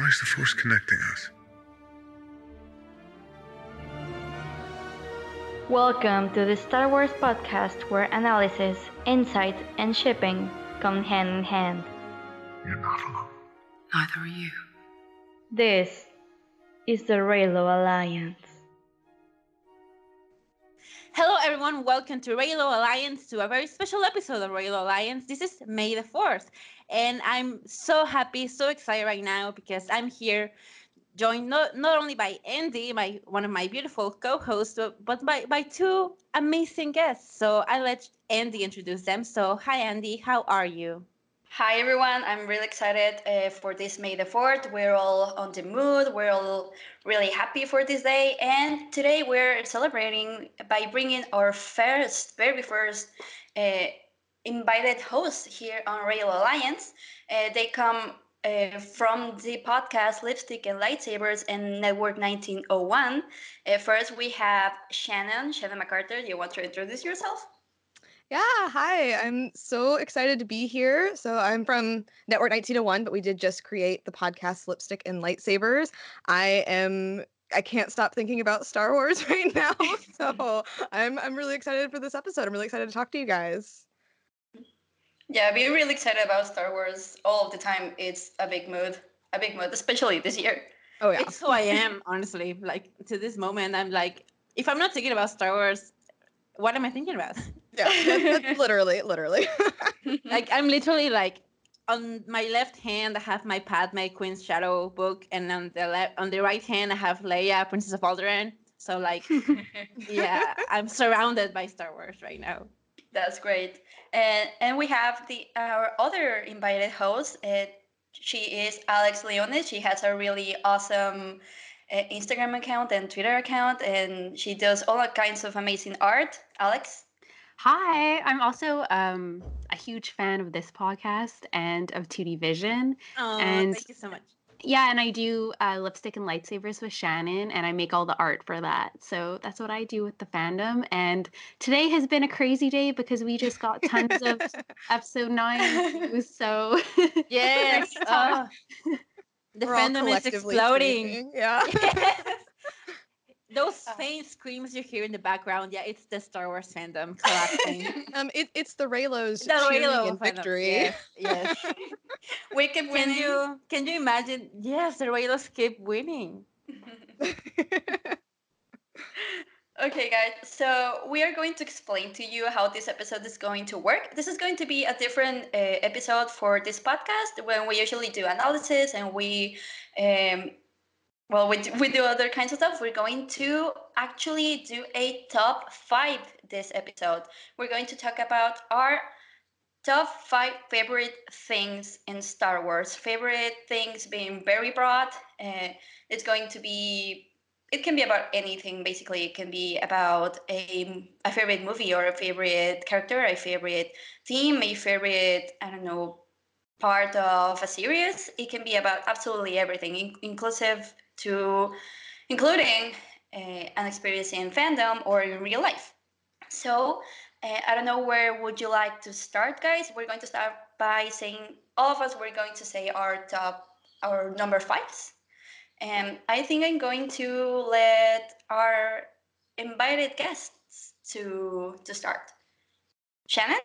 Why is the Force connecting us? Welcome to the Star Wars podcast where analysis, insight, and shipping come hand in hand. You're not alone. Neither are you. This is the Reylo Alliance. Hello, everyone. Welcome to Reylo Alliance, to a very special episode of Reylo Alliance. This is May the 4th, and I'm so happy, so excited right now because I'm here joined not, not only by Andy, my one of my beautiful co-hosts, but, but by, by two amazing guests. So I let Andy introduce them. So hi, Andy. How are you? Hi everyone, I'm really excited uh, for this May the 4th. We're all on the mood, we're all really happy for this day, and today we're celebrating by bringing our first, very first uh, invited host here on Reylo Alliance. Uh, they come uh, from the podcast Lipstick and Lightsabers and Network 1901. Uh, first, we have Shannon, Shannon MacArthur. Do you want to introduce yourself? Yeah, hi. I'm so excited to be here. So I'm from Network 1901, but we did just create the podcast Lipstick and Lightsabers. I am I can't stop thinking about Star Wars right now. So I'm I'm really excited for this episode. I'm really excited to talk to you guys. Yeah, we're really excited about Star Wars all of the time. It's a big mood, a big mood, especially this year. Oh yeah. It's who I am, honestly. Like to this moment, I'm like, if I'm not thinking about Star Wars, what am I thinking about? Yeah, that's, that's literally, literally. like I'm literally like on my left hand I have my Padme Queen's Shadow book, and on the left on the right hand I have Leia, Princess of Alderaan. So like, yeah, I'm surrounded by Star Wars right now. That's great. And and we have the our other invited host. Uh, she is Alex Leones. She has a really awesome uh, Instagram account and Twitter account, and she does all kinds of amazing art. Alex. Hi, I'm also um, a huge fan of this podcast and of 2D Vision. Oh, And- thank you so much. Yeah, and I do uh, lipstick and lightsabers with Shannon, and I make all the art for that. So that's what I do with the fandom. And today has been a crazy day because we just got tons of episode nine news. So Yes. oh, the We're fandom is exploding. screaming. Yeah. Yes. Those Uh. faint screams you hear in the background, yeah, it's the Star Wars fandom collapsing. um, it, it's the Reylos the cheering Reylo in victory. Yes. yes. We keep can winning. you can you imagine? Yes, the Reylos keep winning. Okay, guys, so we are going to explain to you how this episode is going to work. This is going to be a different uh, episode for this podcast when we usually do analysis and we, um, well, we do, do other kinds of stuff. We're going to actually do a top five this episode. We're going to talk about our top five favorite things in Star Wars. Favorite things being very broad. Uh, it's going to be it can be about anything basically it can be about a, a favorite movie or a favorite character a favorite theme a favorite i don't know part of a series it can be about absolutely everything in- inclusive to including uh, an experience in fandom or in real life so uh, i don't know where would you like to start guys we're going to start by saying all of us we're going to say our top our number fives and I think I'm going to let our invited guests to to start. Shannon?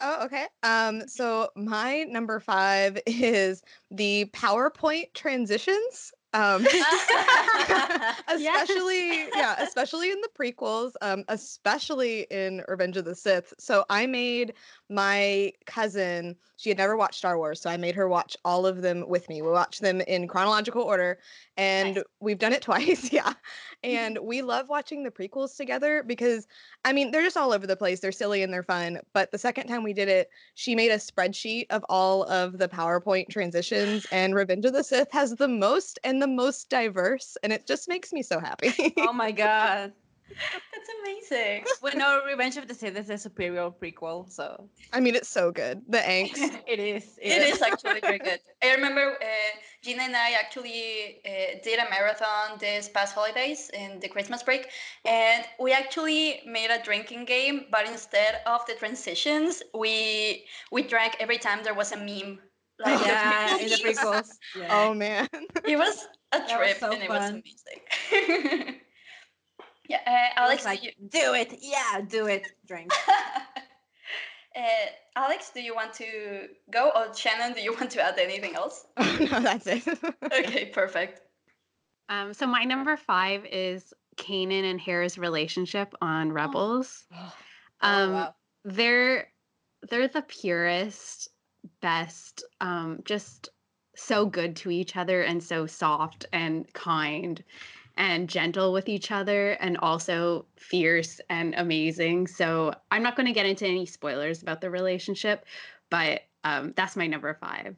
Oh, okay. Um, so my number five is the PowerPoint transitions. Um, especially, yeah, especially in the prequels, um, especially in Revenge of the Sith. So I made my cousin, she had never watched Star Wars, so I made her watch all of them with me. We watched them in chronological order, and Nice. we've done it twice, yeah. And we love watching the prequels together because I mean, they're just all over the place. They're silly and they're fun. But the second time we did it, she made a spreadsheet of all of the PowerPoint transitions, and Revenge of the Sith has the most and the most diverse, and it just makes me so happy. oh my god. That's amazing. We know Revenge of the Sith is a superior prequel, so I mean, it's so good. The angst. it is. It is actually very good. I remember uh, Gina and I actually uh, did a marathon this past holidays in the Christmas break, and we actually made a drinking game. But instead of the transitions, we we drank every time there was a meme Like the yeah, in the prequels. prequels. Yeah. Oh man. It was a was trip so and it was amazing. Yeah, uh, Alex, like, do you, do it. Yeah, do it. Drink. uh, Alex, do you want to go, or Shannon, do you want to add anything else? no, that's it. Okay, perfect. Um, so my number five is Kanan and Hera's relationship on Rebels. Oh, Um, wow. they're they're the purest, best, um, just so good to each other and so soft and kind and gentle with each other and also fierce and amazing. So I'm not going to get into any spoilers about the relationship, but um, that's my number five.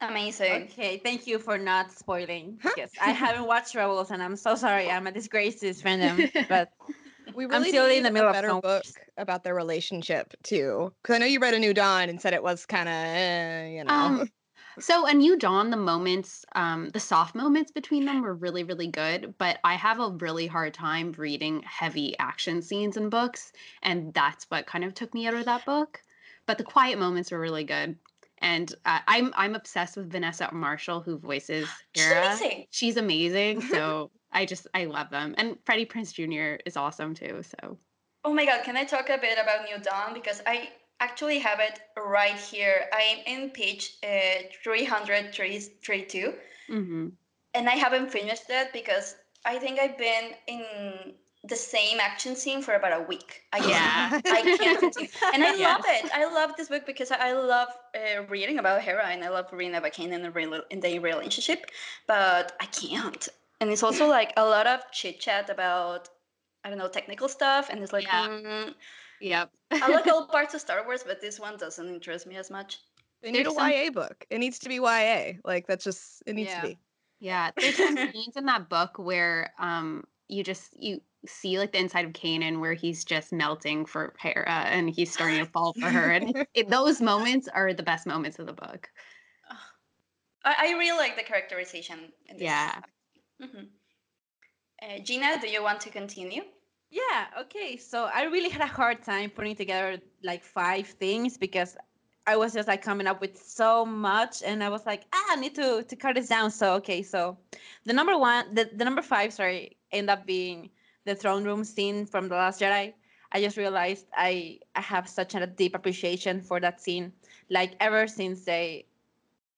Amazing. Okay, thank you for not spoiling. Yes, I haven't watched Rebels, and I'm so sorry. I'm a disgrace to this fandom, but We I'm really still need in the middle a of better book about their relationship too. Because I know you read A New Dawn and said it was kind of, eh, you know. Um, so a new dawn, the moments, um, the soft moments between them were really, really good. But I have a really hard time reading heavy action scenes in books, and that's what kind of took me out of that book. But the quiet moments were really good, and uh, I'm I'm obsessed with Vanessa Marshall, who voices She's Hera. amazing. She's amazing. So I just I love them, and Freddie Prinze Jr. is awesome too. So Oh my god, can I talk a bit about New Dawn? Because I actually have it right here. I'm in page uh, 332 mhm. and I haven't finished it because I think I've been in the same action scene for about a week. I Yeah. I can't. And I Yes. love it. I love this book because I love uh, reading about Hera and I love reading about Kanan and the rela- in their relationship, but I can't. And it's also like a lot of chit chat about, I don't know, technical stuff. And it's like, Yeah. mm, Yep. I like all parts of Star Wars, but this one doesn't interest me as much. they need a some- YA book. It needs to be YA. Like that's just it needs Yeah. to be. Yeah, there's some scenes in that book where um you just you see like the inside of Kanan where he's just melting for Hera and he's starting to fall for her, and it, it- those moments are the best moments of the book. I, I really like the characterization. In this. Yeah. Mhm. Uh, Gina, do you want to continue? Yeah, okay. So I really had a hard time putting together like five things because I was just like coming up with so much and I was like, ah, I need to to cut this down. So okay, so the number one the, the number five, sorry, end up being the throne room scene from The Last Jedi. I just realized I I have such a deep appreciation for that scene. Like ever since they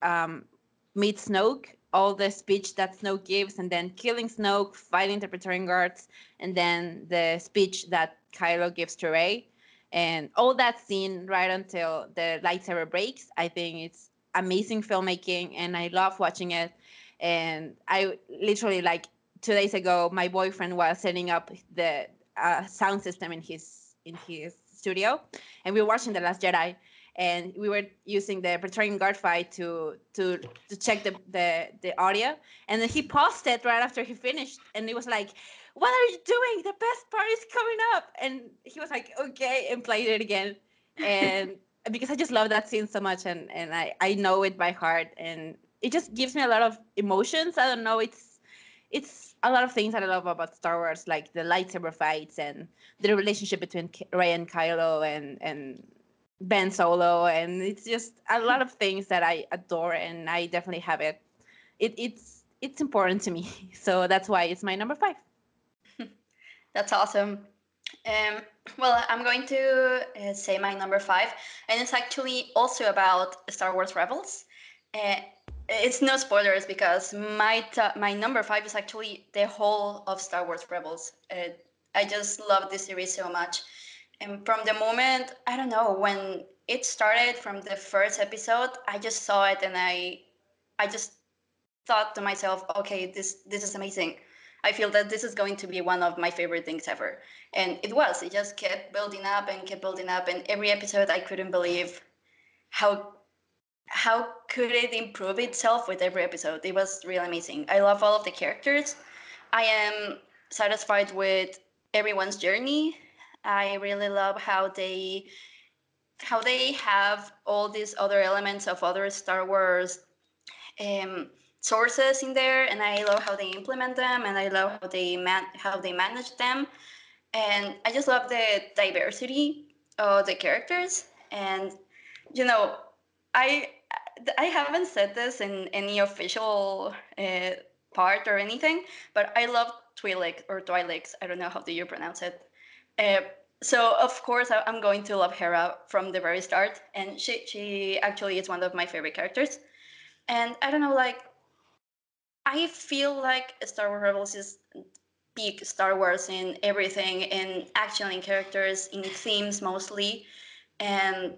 um meet Snoke, all the speech that Snoke gives, and then killing Snoke, fighting the Praetorian Guards, and then the speech that Kylo gives to Rey, and all that scene right until the lightsaber breaks. I think it's amazing filmmaking, and I love watching it. And I literally like two days ago, my boyfriend was setting up the uh, sound system in his in his studio, and we were watching The Last Jedi, and we were using the Praetorian Guard fight to to to check the the, the audio, and then he paused it right after he finished, and it was like, "What are you doing? The best part is coming up!" And he was like, "Okay," and played it again, and because I just love that scene so much, and and I I know it by heart, and it just gives me a lot of emotions. I don't know, it's it's a lot of things that I love about Star Wars, like the lightsaber fights and the relationship between Rey and Kylo, and and Ben Solo, and it's just a lot of things that I adore, and I definitely have it. It it's it's important to me, so that's why it's my number five. That's awesome. Um, well, I'm going to uh, say my number five, and it's actually also about Star Wars Rebels. Uh, it's no spoilers because my my number five is actually the whole of Star Wars Rebels. Uh, I just love this series so much, and from the moment I don't know when it started from the first episode, I just saw it and I I just thought to myself, okay, this this is amazing. I feel that this is going to be one of my favorite things ever. And it was. It just kept building up and kept building up. And every episode, I couldn't believe how how could it improve itself with every episode. It was really amazing. I love all of the characters. I am satisfied with everyone's journey. I really love how they how they have all these other elements of other Star Wars um, sources in there, and I love how they implement them, and I love how they man- how they manage them, and I just love the diversity of the characters, and you know, I I haven't said this in any official uh, part or anything, but I love Twi'lek or Twi'leks. I don't know how do you pronounce it. Uh, so of course I'm going to love Hera from the very start, and she she actually is one of my favorite characters. And I don't know, like I feel like Star Wars Rebels is peak Star Wars in everything, in action, in characters, in themes mostly, and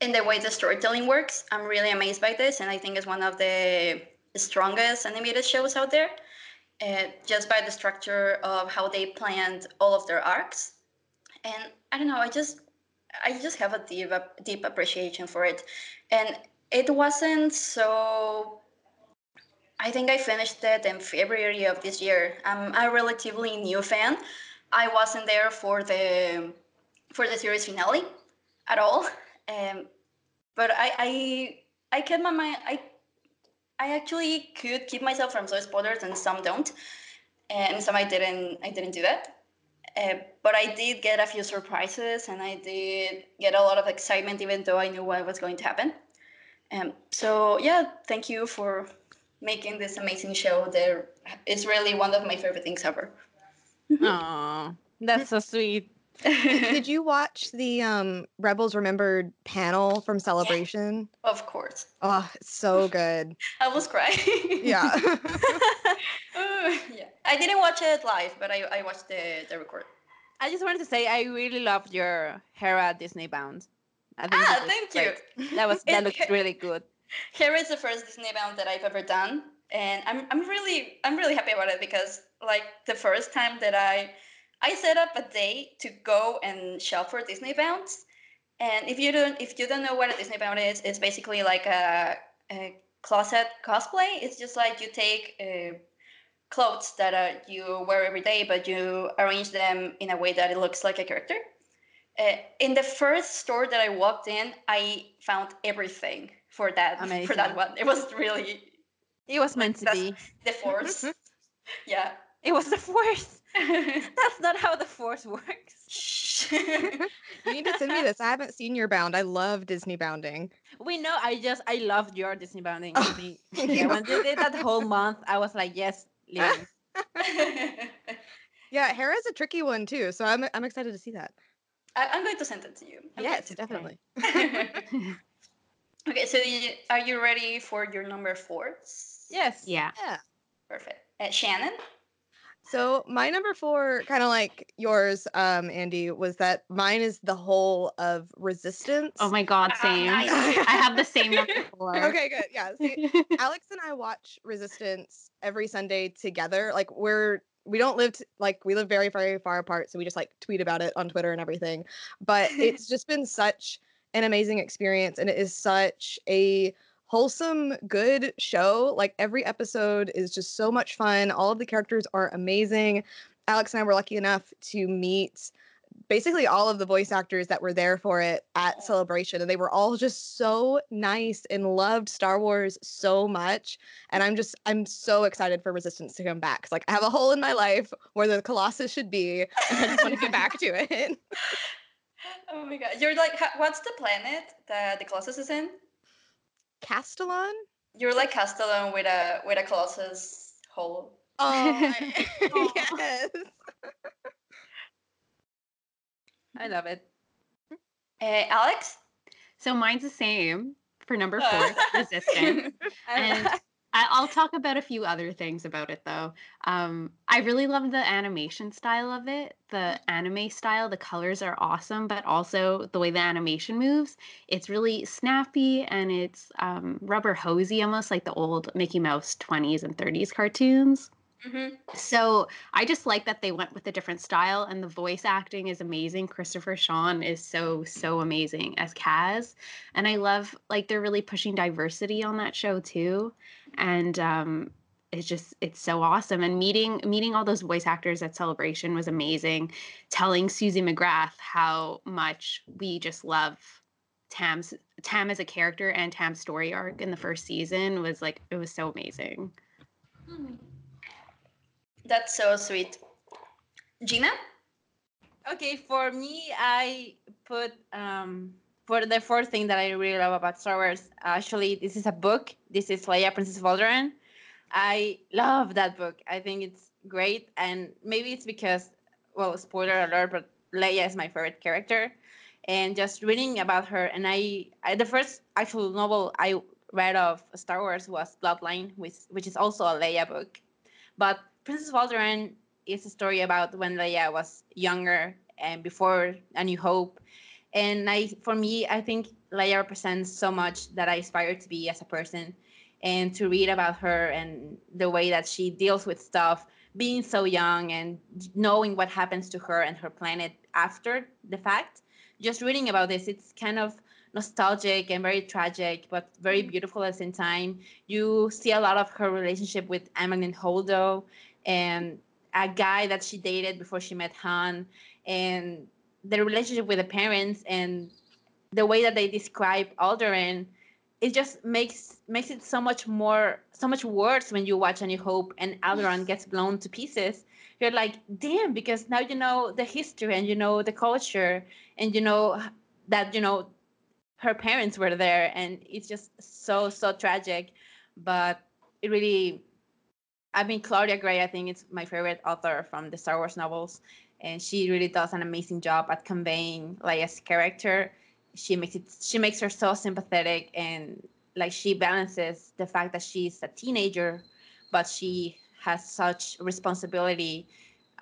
in the way the storytelling works. I'm really amazed by this, and I think it's one of the strongest animated shows out there. Uh, just by the structure of how they planned all of their arcs, and I don't know, I just I just have a deep deep appreciation for it, and it wasn't so I think I finished it in February of this year. I'm a relatively new fan. I wasn't there for the for the series finale at all, um, but I, I I kept my mind. I I actually could keep myself from some spoilers, and some don't, and some I didn't. I didn't do that. Uh, but I did get a few surprises, and I did get a lot of excitement, even though I knew what was going to happen. Um, so yeah, thank you for making this amazing show. There, it's really one of my favorite things ever. Oh, that's so sweet. Did you watch the um, Rebels Remembered panel from Celebration? Of course, Oh, so good. I was crying. Yeah. Ooh, yeah. I didn't watch it live, but I, I watched the, the record. I just wanted to say I really loved your Hera Disney bound. I think Ah, thank great. you. That was that looks really good. Here is the first Disney bound that I've ever done, and I'm I'm really I'm really happy about it because like the first time that I I set up a day to go and shop for Disney bounds, and if you don't if you don't know what a Disney bound is, it's basically like a, a closet cosplay. It's just like you take uh, clothes that uh, you wear every day, but you arrange them in a way that it looks like a character. Uh, in the first store that I walked in, I found everything for that for that one. It was really It was meant to be. the force. yeah. It was the force. That's not how the force works. You need to send me this. I haven't seen your bound. I love Disney bounding. We know. I just I loved your Disney bounding. Oh, Me- yeah, you. when they did that whole month, I was like, yes, Liam. Yeah, Hera's a tricky one too, so I'm I'm excited to see that. I, I'm going to send it to you. I'm yes, going definitely. to- okay, so you, are you ready for your number four? yes. Yeah. Yeah. Perfect. Uh, Shannon? So my number four, kind of like yours, um, Andy, was that mine is the whole of resistance. Oh my god, same. I have the same number four. Okay, good. Yeah. See, Alex and I watch Resistance every Sunday together. Like we're we don't live t- like we live very very far apart, so we just like tweet about it on Twitter and everything. But it's just been such an amazing experience, and it is such a wholesome, good show. Like every episode is just so much fun. All of the characters are amazing. Alex and I were lucky enough to meet basically all of the voice actors that were there for it at celebration and they were all just so nice and loved star wars so much and i'm just i'm so excited for resistance to come back like i have a hole in my life where the colossus should be and i just want to get back to it Oh my god. You're like, what's the planet that the Colossus is in? Castellan You're like Castilon with a with a Colossus hole. oh Aw. yes I love it. Uh, Alex? So mine's the same for number four, resistance. And I, I'll talk about a few other things about it though. Um, I really love the animation style of it. The anime style, the colors are awesome, but also the way the animation moves. It's really snappy and it's um, rubber hosey, almost like the old Mickey Mouse 20s and 30s cartoons. Hmm So I just like that they went with a different style, and the voice acting is amazing. Christopher Sean is so so amazing as Kaz, and I love like they're really pushing diversity on that show too, and um, it's just it's so awesome. And meeting meeting all those voice actors at Celebration was amazing. Telling Suzie McGrath how much we just love Tam's Tam as a character and Tam's story arc in the first season was like it was so amazing. That's so sweet. Gina? Okay, for me, I put um, for the fourth thing that I really love about Star Wars, actually, this is a book. This is Leia, Princess of Alderaan. I love that book. I think it's great, and maybe it's because, well, spoiler alert, but Leia is my favorite character, and just reading about her, and I, I the first actual novel I read of Star Wars was Bloodline, which which is also a Leia book, but Princess of Alderaan is a story about when Leia was younger and before A New Hope, and I, for me, I think Leia represents so much that I aspire to be as a person and to read about her and the way that she deals with stuff being so young and knowing what happens to her and her planet after the fact. Just reading about this it's kind of nostalgic and very tragic but very mm. beautiful at the same time. You see a lot of her relationship with Amilyn Holdo and a guy that she dated before she met Han and the relationship with the parents and the way that they describe Alderaan it just makes makes it so much more so much worse when you watch A New Hope and Alderaan gets blown to pieces. You're like, damn, because now you know the history and you know the culture and you know that you know her parents were there and it's just so so tragic. But it really I mean Claudia Gray, I think it's my favorite author from the Star Wars novels. And she really does an amazing job at conveying Leia's character she makes it she makes her so sympathetic and like she balances the fact that she's a teenager but she has such responsibility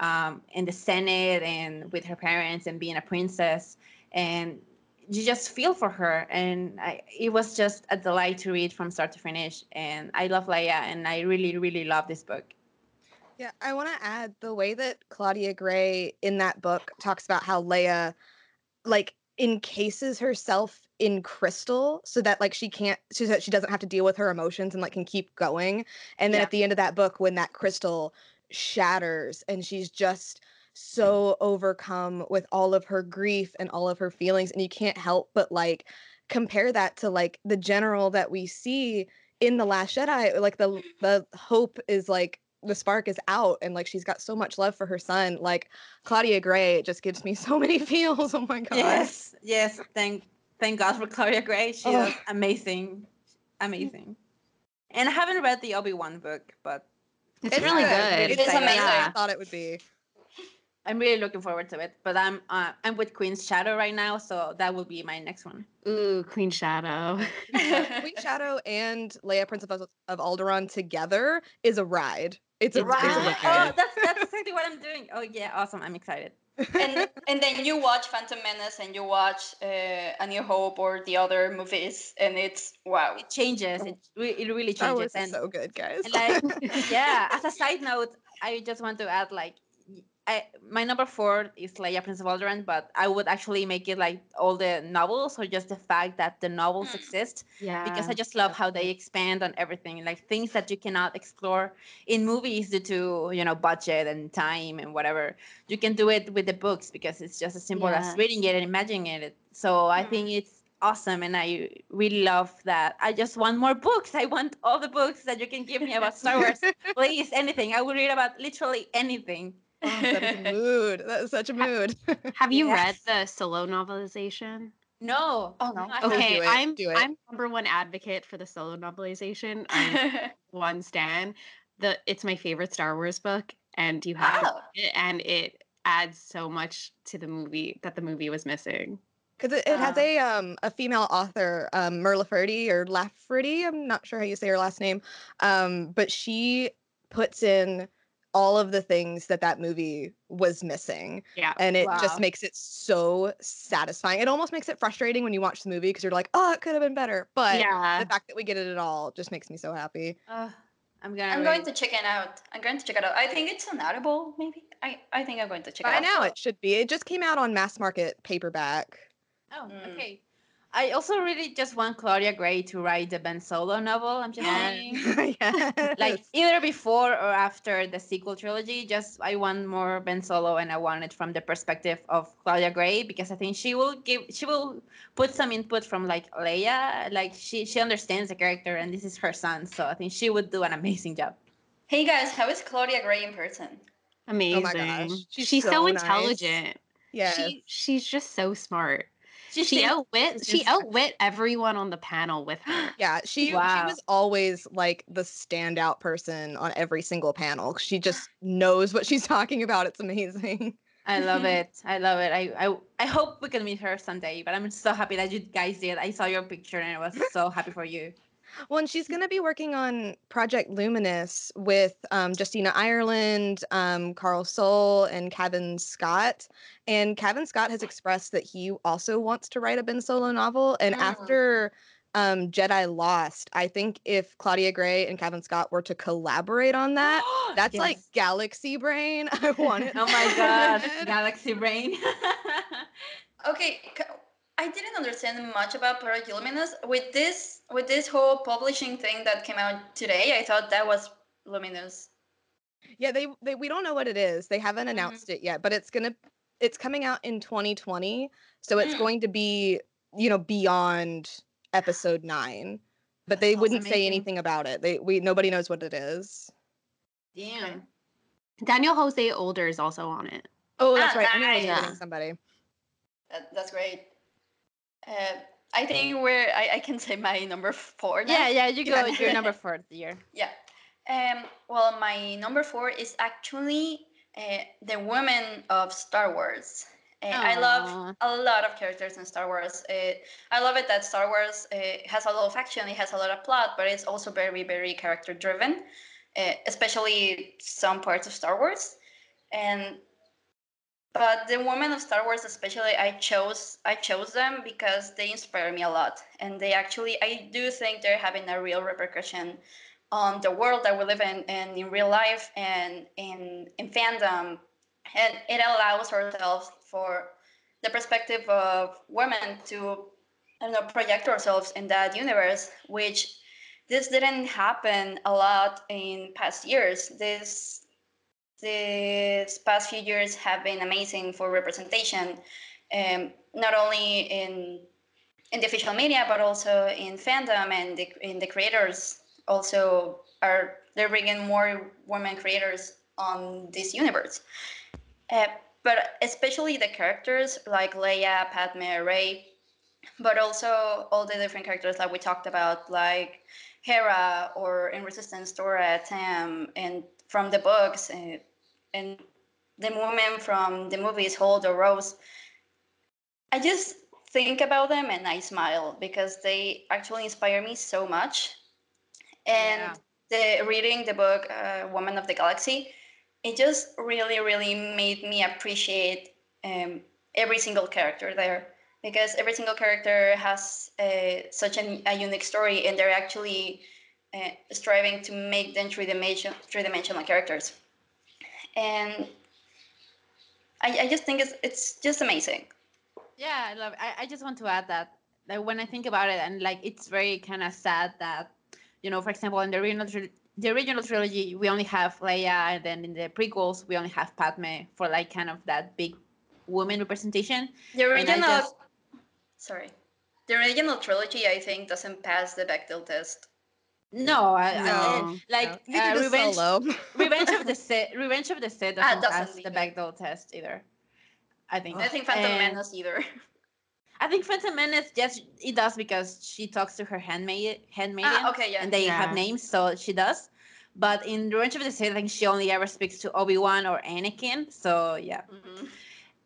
um, in the senate and with her parents and being a princess and you just feel for her and I, it was just a delight to read from start to finish and i love leia and i really really love this book Yeah, I want to add the way that Claudia Gray in that book talks about how Leia, like, encases herself in crystal so that like she can't so that she doesn't have to deal with her emotions and like can keep going and then Yeah. at the end of that book when that crystal shatters and she's just so overcome with all of her grief and all of her feelings and you can't help but like compare that to like the general that we see in the last jedi like the the hope is like the spark is out and like she's got so much love for her son like claudia gray it just gives me so many feels oh my god yes yes thank thank god for claudia gray she Oh. amazing mm. amazing and i haven't read the obi-wan book but It's, It's really good. good. It is better than amazing. I thought it would be. I'm really looking forward to it but i'm uh, i'm with queen's shadow right now so that will be my next one Ooh, Queen Shadow. Queen Shadow and Leia, Princess of, of Alderaan together is a ride. It's a It's ride. oh that's that's exactly what i'm doing oh yeah awesome i'm excited and and then you watch Phantom Menace and you watch uh, A New Hope or the other movies, and it's wow. it changes it, re- it really changes Wars is and, so good, guys. and like yeah as a side note i just want to add like y- I, my number four is Leia Prince of Alderaan, but I would actually make it like all the novels or just the fact that the novels Hmm. exist yeah. because I just love how they expand on everything, like things that you cannot explore in movies due to you know budget and time and whatever. You can do it with the books because it's just as simple as reading it and imagining it. So I Hmm. think it's awesome, and I really love that. I just want more books. I want all the books that you can give me about Star Wars. Please, anything. I will read about literally anything. Oh, that is a mood. That is such a mood. Have you Yeah. read the solo novelization? No. Oh, no. I Oh, haven't. Okay, do it, I'm do it. I'm number one advocate for the solo novelization. I'm one stan. The it's my favorite Star Wars book, and you have to Oh. read it, and it adds so much to the movie that the movie was missing. Because it, it has Ah. a um a female author, um Merla Furdy or Lafferty, I'm not sure how you say her last name. Um, but she puts in all of the things that that movie was missing Yeah. and it Wow. just makes it so satisfying it almost makes it frustrating when you watch the movie because you're like oh it could have been better but yeah. the fact that we get it at all just makes me so happy Ugh, I'm gonna. I'm read going to check it out. I'm going to check it out. I think it's an Audible, maybe. I, I think I'm going to check by it out. now it should be it just came out on mass market paperback Oh, Mm. okay. I also really just want Claudia Gray to write the Ben Solo novel. I'm just saying. Like either before or after the sequel trilogy, just I want more Ben Solo, and I want it from the perspective of Claudia Gray because I think she will give, she will put some input from like Leia, like she she understands the character, and this is her son, so I think she would do an amazing job. Hey guys, how is Claudia Gray in person? Amazing. Oh gosh, She's, she's so, so nice. intelligent. yes She she's just so smart. She seems- outwit she she outwit everyone on the panel with her. Yeah, she she Wow. was always like the standout person on every single panel. She just knows what she's talking about. It's amazing. I love it. I love it. I, I I hope we can meet her someday. But I'm so happy that you guys did. I saw your picture and I was so happy for you. Well, and she's going to be working on Project Luminous with um, Justina Ireland, um, Carl Soule, and Cavan Scott. And Cavan Scott has expressed that he also wants to write a Ben Solo novel. And Mm. after um, Jedi Lost, I think if Claudia Gray and Cavan Scott were to collaborate on that, that's like galaxy brain. I want it. Oh my god. Galaxy Brain. Okay, I didn't understand much about Project Luminous. With this, with this whole publishing thing that came out today, I thought that was Luminous. Yeah, they, they we don't know what it is. They haven't Mm-hmm. announced it yet, but it's gonna it's coming out in 2020, so it's Mm. going to be you know beyond episode nine. But they That sounds wouldn't say anything about it. They we nobody knows what it is. Damn. Daniel Jose Older is also on it. Oh, that's Ah, right. I know I was nice. somebody. That, that's great. Uh, I think we're. I, I can say my number four. Now. Yeah, yeah, you go. Your number four year. Yeah. Um, well, my number four is actually uh, the women of Star Wars. Uh, I love a lot of characters in Star Wars. Uh, I love it that Star Wars uh, has a lot of action, it has a lot of plot, but it's also very, very character driven, uh, especially some parts of Star Wars. And but the women of Star Wars, especially, I chose I chose them because they inspire me a lot, and they actually I do think they're having a real repercussion on the world that we live in and in real life and in in fandom, and it allows ourselves for the perspective of women to I don't know project ourselves in that universe, which this didn't happen a lot in past years. This these past few years have been amazing for representation, um, not only in in the official media but also in fandom and the, in the creators. Also, are they're bringing more women creators on this universe, uh, but especially the characters like Leia, Padme, Rey, but also all the different characters that we talked about, like Hera or in Resistance, Dora, Tam, and from the books, uh, and the women from the movies, Holdo Rose. I just think about them and I smile because they actually inspire me so much. And the reading the book uh, Woman of the Galaxy, it just really, really made me appreciate um, every single character there because every single character has uh, such an, a unique story and they're actually uh, striving to make them three-dimension, three-dimensional characters. And I, I just think it's, it's just amazing. Yeah, I love. I, I just want to add that like when I think about it, and like it's very kind of sad that you know, for example, in the original tri- the original trilogy, we only have Leia, and then in the prequels, we only have Padme for like kind of that big woman representation. The original, sorry, the original trilogy I think doesn't pass the Bechdel test. No, I, I- like No, uh, Revenge. Solo. Revenge of the Sith. Revenge of the Sith doesn't, doesn't pass the either. Bechdel test either. I think. I think Phantom And- Menace either. I think Phantom Menace, yes, it does because she talks to her handmaid, handmaiden, ah, okay, yeah. and they Yeah. have names, so she does. But in Revenge of the Sith, I think she only ever speaks to Obi Wan or Anakin. So yeah, Mhm.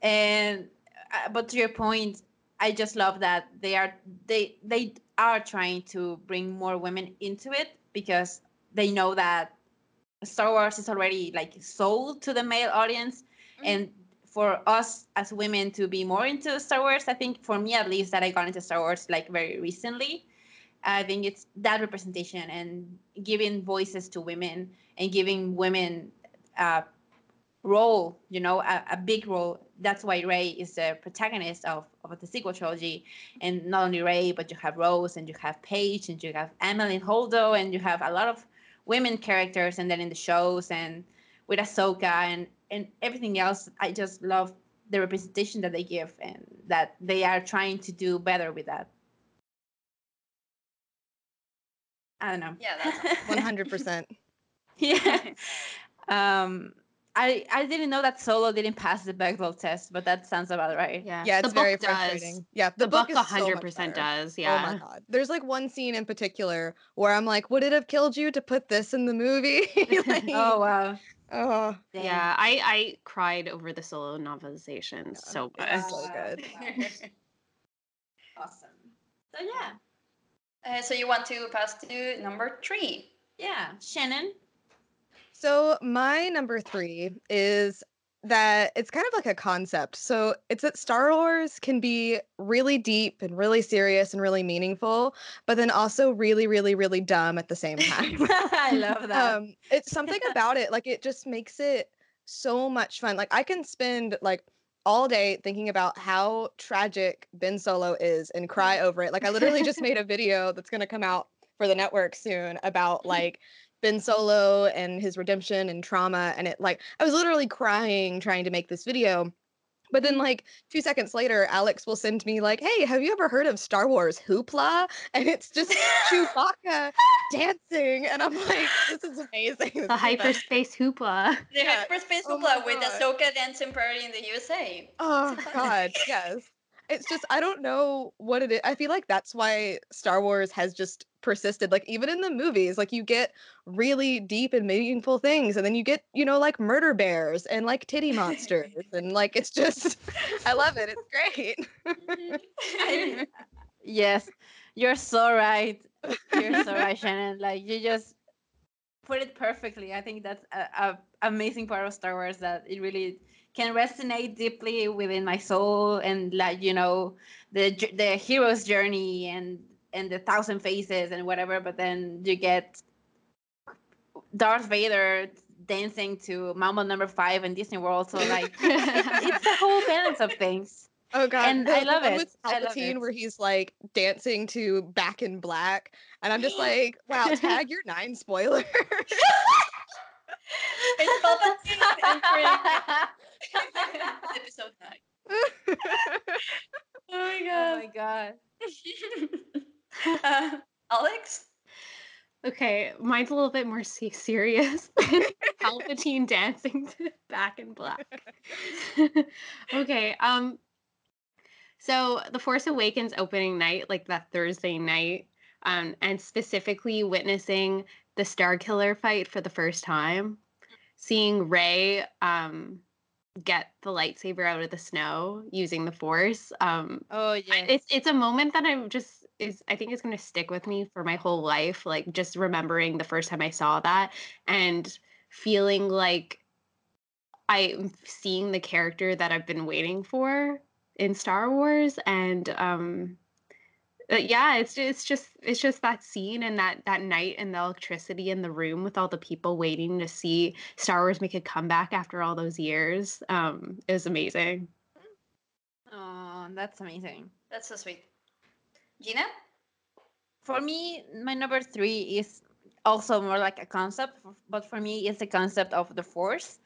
and uh, but to your point, I just love that they are they they are trying to bring more women into it because they know that Star Wars is already like sold to the male audience, Mhm. and for us as women to be more into Star Wars, I think for me at least that I got into Star Wars like very recently. I think it's that representation and giving voices to women and giving women a role, you know, a, a big role. That's why Rey is the protagonist of, of the sequel trilogy. And not only Rey, but you have Rose and you have Paige and you have Amilyn Holdo and you have a lot of women characters and then in the shows and with Ahsoka and, and everything else. I just love the representation that they give and that they are trying to do better with that. I don't know. Yeah, that's One hundred percent. yeah. Um, I I didn't know that Solo didn't pass the Bechdel test, but that sounds about right. Yeah, Yeah, the it's very book does. Yeah, The, book is hundred percent better. does. Oh Yeah. my god. There's like one scene in particular where I'm like, would it have killed you to put this in the movie? Like, Oh wow. oh, Dang. Yeah, I I cried over the solo novelization so much. it's so good. awesome. So yeah, Uh, so you want to pass to number three? yeah. Shannon. So my number three is that it's kind of like a concept. So it's that Star Wars can be really deep and really serious and really meaningful, but then also really, really, really dumb at the same time. I love that. um it's something about it like it just makes it so much fun like i can spend like all day thinking about how tragic ben solo is and cry over it like i literally just made a video that's going to come out for the network soon about like ben solo and his redemption and trauma and it like i was literally crying trying to make this video but then like two seconds later alex will send me like hey have you ever heard of star wars hoopla and it's just chewbacca dancing and i'm like this is amazing This The best." hyperspace hoopla. The Yeah. hyperspace Oh hoopla with God. Ahsoka dancing party in the USA. oh god yes it's just i don't know what it is i feel like that's why star wars has just persisted like even in the movies like you get really deep and meaningful things and then you get you know like murder bears and like titty monsters and like it's just i love it it's great I- mm-hmm. yes, you're so right. You're so right, Shannon. Like you just put it perfectly. I think that's a, a amazing part of Star Wars that it really can resonate deeply within my soul and like you know the the hero's journey and and the thousand faces and whatever. But then you get Darth Vader dancing to Mambo Number Five in Disney World. So like it's the whole balance of things. Oh god, And the- I love one it. With I love Palpatine, it. where he's like dancing to "Back in Black," and I'm just like, "Wow, tag your nine spoiler." It's Palpatine entering episode nine. Oh my oh god. oh my god. uh, Alex? Okay, mine's a little bit more serious. than Palpatine dancing to Back in Black. okay, um, so the Force Awakens opening night, like that Thursday night, um, and specifically witnessing the Star Killer fight for the first time, seeing Rey um get the lightsaber out of the snow using the Force, um, Oh yeah, it's it's a moment that I'm just is I think is going to stick with me for my whole life. Like just remembering the first time I saw that and feeling like I'm seeing the character that I've been waiting for in Star Wars, and um, uh, yeah, it's it's just it's just that scene and that that night and the electricity in the room with all the people waiting to see Star Wars make a comeback after all those years. Um, it was amazing. oh, that's amazing. That's so sweet. Gina? For me, my number three is also more like a concept, but for me, it's the concept of the Force.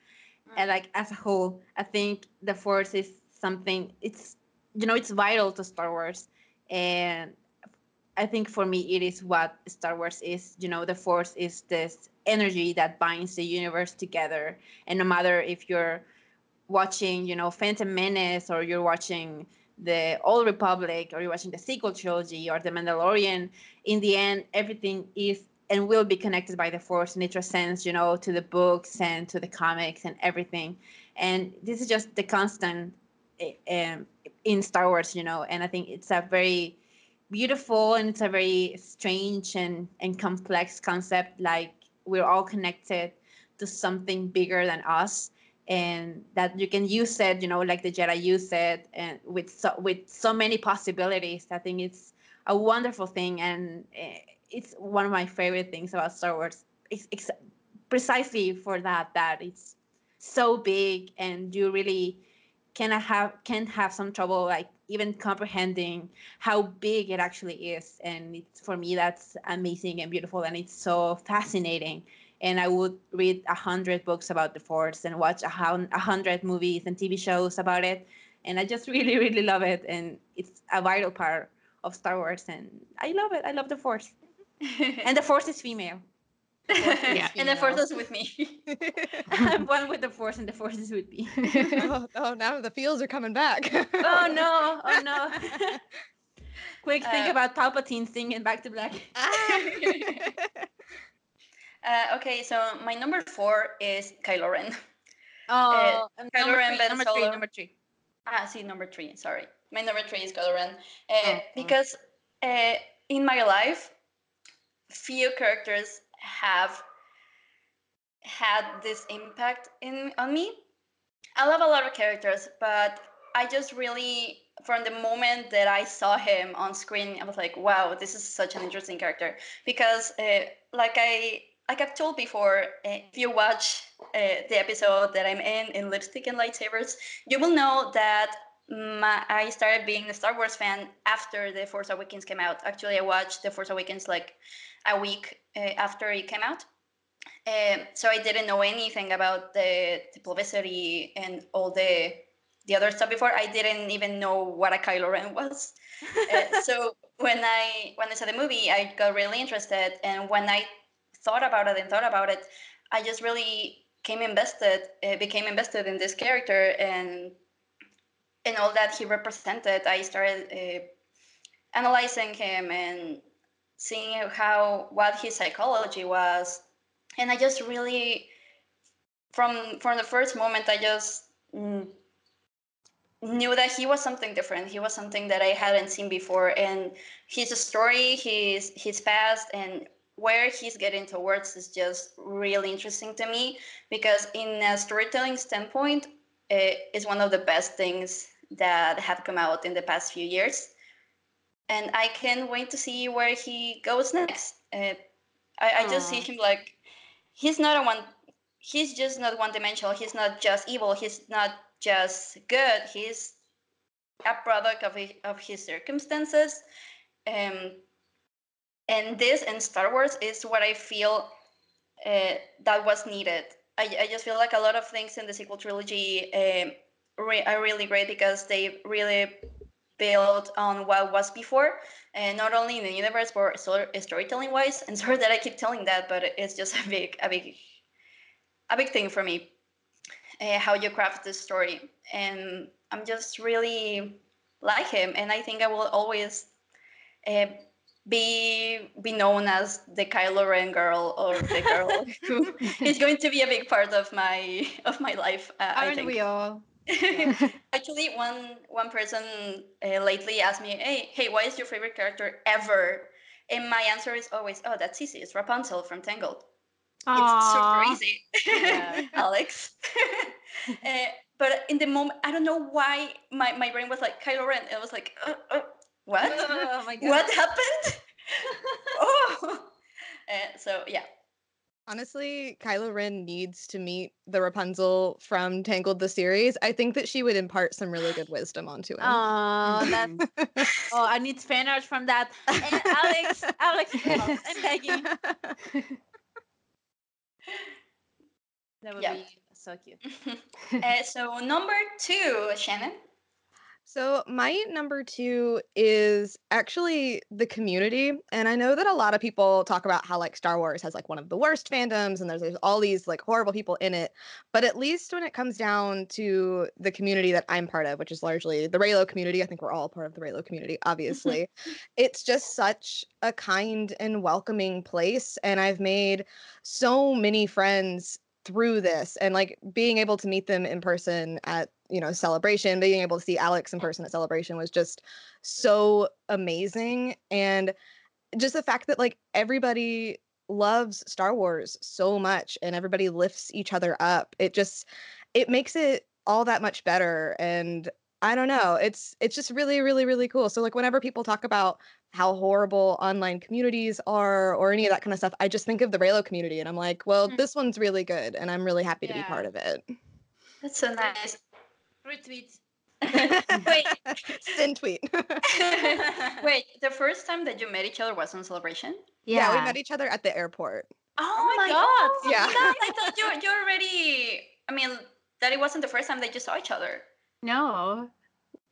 And mm-hmm. like as a whole, I think the Force is something. It's you know, it's vital to Star Wars, and I think for me, it is what Star Wars is. You know, the Force is this energy that binds the universe together, and no matter if you're watching, you know, Phantom Menace or you're watching the Old Republic or you're watching the sequel trilogy or the Mandalorian, in the end, everything is and will be connected by the Force, and it transcends, you know, to the books and to the comics and everything. And this is just the constant eh, um, in Star Wars, you know. And I think it's a very beautiful and it's a very strange and and complex concept. Like we're all connected to something bigger than us and that you can use it you know like the jedi use it and with so with so many possibilities. I think it's a wonderful thing and eh, it's one of my favorite things about star wars. It's, it's precisely for that that it's so big and you really can have can have some trouble like even comprehending how big it actually is. And it's for me that's amazing and beautiful and it's so fascinating and I would read a hundred books about the Force and watch a hundred movies and TV shows about it, and I just really, really love it, and it's a vital part of Star Wars, and I love it. I love the Force, and the Force is female. Yeah. and the force is with me. I'm one with the force, and the force is with me. oh, oh, now the feels are coming back. oh no! Oh no! Quick, think Uh, about Palpatine singing Back to Black. Ah. Uh, okay, so my number four is Kylo Ren. Oh, and Kylo number Ren, three, Ben number three, Solo. number three. Ah, see, number three. Sorry, my number three is Kylo Ren. Uh, Oh, oh. Because uh, in my life, few characters have had this impact in on me. I love a lot of characters, but I just really, from the moment that I saw him on screen, I was like, "Wow, this is such an interesting character." Because, uh, like I, like I've told before, uh, if you watch uh, the episode that I'm in in Lipstick and Lightsabers, you will know that my, I started being a Star Wars fan after The Force Awakens came out. Actually, I watched The Force Awakens like a week uh, after it came out. Um, so I didn't know anything about the, the publicity and all the the other stuff before. I didn't even know what a Kylo Ren was. Uh, so when I when I saw the movie, I got really interested, and when I thought about it and thought about it, I just really came invested, uh, became invested in this character and and all that he represented. I started uh, analyzing him and seeing how what his psychology was, and I just really from from the first moment I just mm, knew that he was something different. He was something that I hadn't seen before, and his story, his his past, and where he's getting towards is just really interesting to me because in a storytelling standpoint it is one of the best things that have come out in the past few years. And i can't wait to see where he goes next. Uh, I, I just see him like he's not a one he's just not one dimensional he's not just evil. He's not just good. He's a product of, of his circumstances. Um, and this and Star Wars is what I feel uh, that was needed. I, I just feel like a lot of things in the sequel trilogy um, re- are really great because they really build on what was before, and not only in the universe but so, storytelling wise. And sorry that I keep telling that, but it's just a big, a big, a big thing for me. Uh, how you craft this story, and I'm just really like him, and I think I will always. Uh, be be known as the Kylo Ren girl or the girl who is going to be a big part of my of my life. Uh, I Aren't think. we all? Actually, one one person uh, lately asked me, "Hey, hey, what is your favorite character ever?" And my answer is always, "Oh, that's easy. It's Rapunzel from Tangled." It's super easy, Yeah. Alex. uh, but in the moment, I don't know why my, my brain was like Kylo Ren. It was like, uh, uh, what? Oh my god. what happened? oh, uh, so yeah. Honestly, Kylo Ren needs to meet the Rapunzel from Tangled the series. I think that she would impart some really good wisdom onto him. Oh, that's oh, I need fan art from that. And Alex, Alex, please, I'm begging. That would Yeah. be so cute. Uh, so number two, Shannon. So, my number two is actually the community. And I know that a lot of people talk about how, like, Star Wars has, like, one of the worst fandoms and there's, there's all these, like, horrible people in it. But at least when it comes down to the community that I'm part of, which is largely the Reylo community, I think we're all part of the Reylo community, mm-hmm. obviously. it's just such a kind and welcoming place. And I've made so many friends through this and like being able to meet them in person at you know celebration being able to see alex in person at celebration was just so amazing and just the fact that like everybody loves star wars so much and everybody lifts each other up it just it makes it all that much better and i don't know it's it's just really really really cool. So like whenever people talk about how horrible online communities are or any of that kind of stuff i just think of the reylo community and i'm like well Mm. this one's really good and i'm really happy to be part of it That's so nice. Retweet. Wait, Sin tweet. wait. The first time that you met each other was on celebration. yeah. we met each other at the airport. Oh, my my God. god! Yeah. I thought you you already. I mean, that it wasn't the first time that you saw each other. No.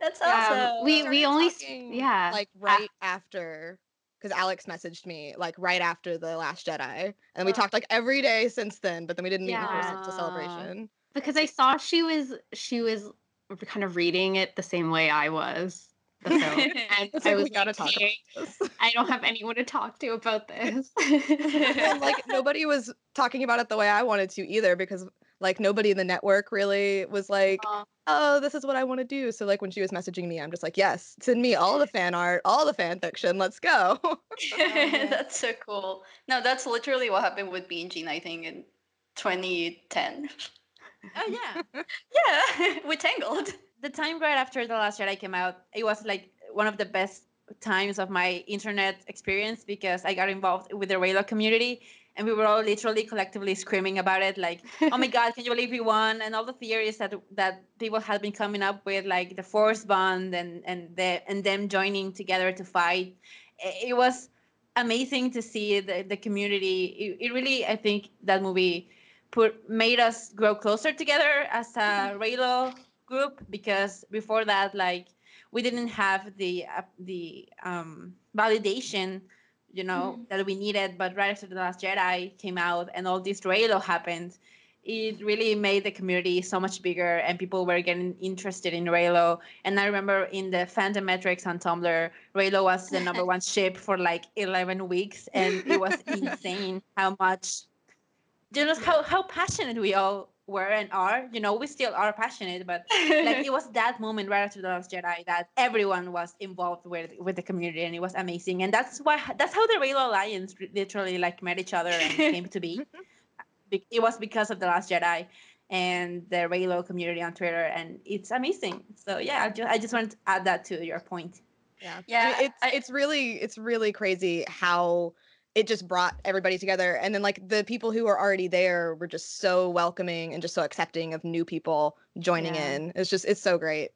That's Yeah, awesome. we- started only talking, yeah, like a- right after because Alex messaged me like right after the Last Jedi, and we Oh. talked like every day since then. But then we didn't meet in person to celebration. because I saw she was she was kind of reading it the same way I was. The film. And I was gotta like, talk about "Hey, this. I don't have anyone to talk to about this. and like nobody was talking about it the way I wanted to either because like nobody in the network really was like, Aw. oh, this is what I want to do. So like when she was messaging me, I'm just like, yes, send me all the fan art, all the fan fiction. Let's go. Um, yeah. that's so cool. No, that's literally what happened with Gene, I think, in 2010. Oh yeah. Yeah, we tangled. The time right after the last jedi came out it was like one of the best times of my internet experience because i got involved with the reylo community and we were all literally collectively screaming about it like oh my god can you believe we won? And all the theories that that people had been coming up with like the force bond and and the and them joining together to fight it, was amazing to see the, the community. It, it really i think that movie put made us grow closer together as a mm-hmm. reylo group because before that like we didn't have the uh, the um validation you know that we needed but right after the last jedi came out and all this reylo happened it really made the community so much bigger and people were getting interested in reylo. And i remember in the fandom metrics on tumblr reylo was the number one ship for like 11 weeks and it was insane how much you know how, how passionate we all were and are you know we still are passionate but like it was that moment right after the last jedi that everyone was involved with with the community and it was amazing and that's why that's how the Reylo alliance literally like met each other and came to be. Be- it was because of the last jedi and the Reylo community on twitter and it's amazing. So yeah i just, I just wanted to add that to your point. Yeah. I Yeah, mean, it's I- it's really it's really crazy how it just brought everybody together and then like the people who were already there were just so welcoming and just so accepting of new people joining Yeah. in. It's just it's so great.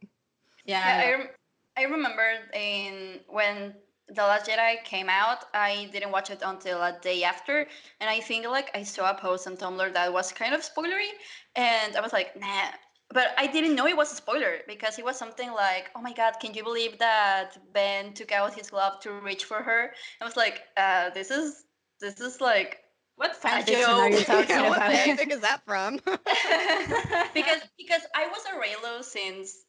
yeah, Yeah, I I, rem- I remember in when The Last Jedi came out, I didn't watch it until a day after, and I think like I saw a post on Tumblr that was kind of spoilery, and I was like, nah. But I didn't know it was a spoiler because it was something like, "Oh my God, can you believe that Ben took out his glove to reach for her?" I was like, uh, "This is this is like what fanfiction are you joke." talking Yeah, what about fanfic is that from? because because I was a Reylo since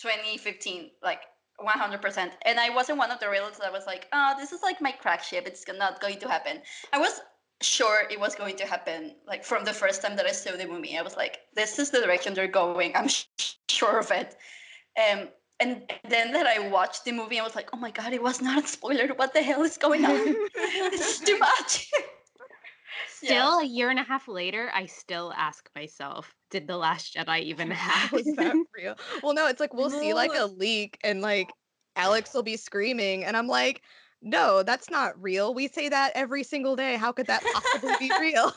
2015, like 100%, and I wasn't one of the Reylos that was like, oh, this is like my crack ship. It's not going to happen. I was sure it was going to happen, like from the first time that I saw the movie. I was like, this is the direction they're going. I'm sure of it. Um, and then that I watched the movie, I was like, oh my god, it was not a spoiler. What the hell is going on? this is too much. Yeah. Still, a year and a half later, I still ask myself, did the Last Jedi even How is that happen? real? Well, no, it's like we'll see like a leak and like Alex will be screaming and I'm like, no, that's not real. We say that every single day. How could that possibly be real?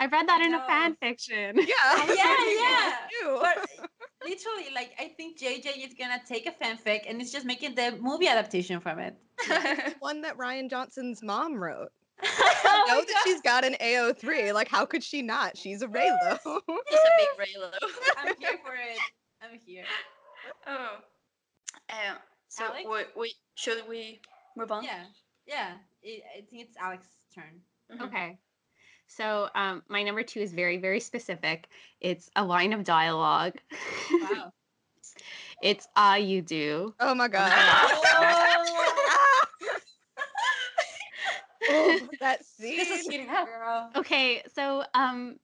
I read that in a fan fiction. yeah. yeah, yeah. But literally like i think jj is gonna take a fanfic and it's just making the movie adaptation from it one that Rian Johnson's mom wrote. oh know my that God. she's got an AO3. Like, how could she not? She's a Reylo. She's a big Reylo. i'm here for it i'm here Oh. Um, so Alex? we, we should we move on? yeah yeah i think it's alex's turn Mhm. Okay. So um, my number two is very, very specific. It's a line of dialogue. wow it's ah you do. oh my god. Oh, oh, that scene. this is getting out. girl Okay, so um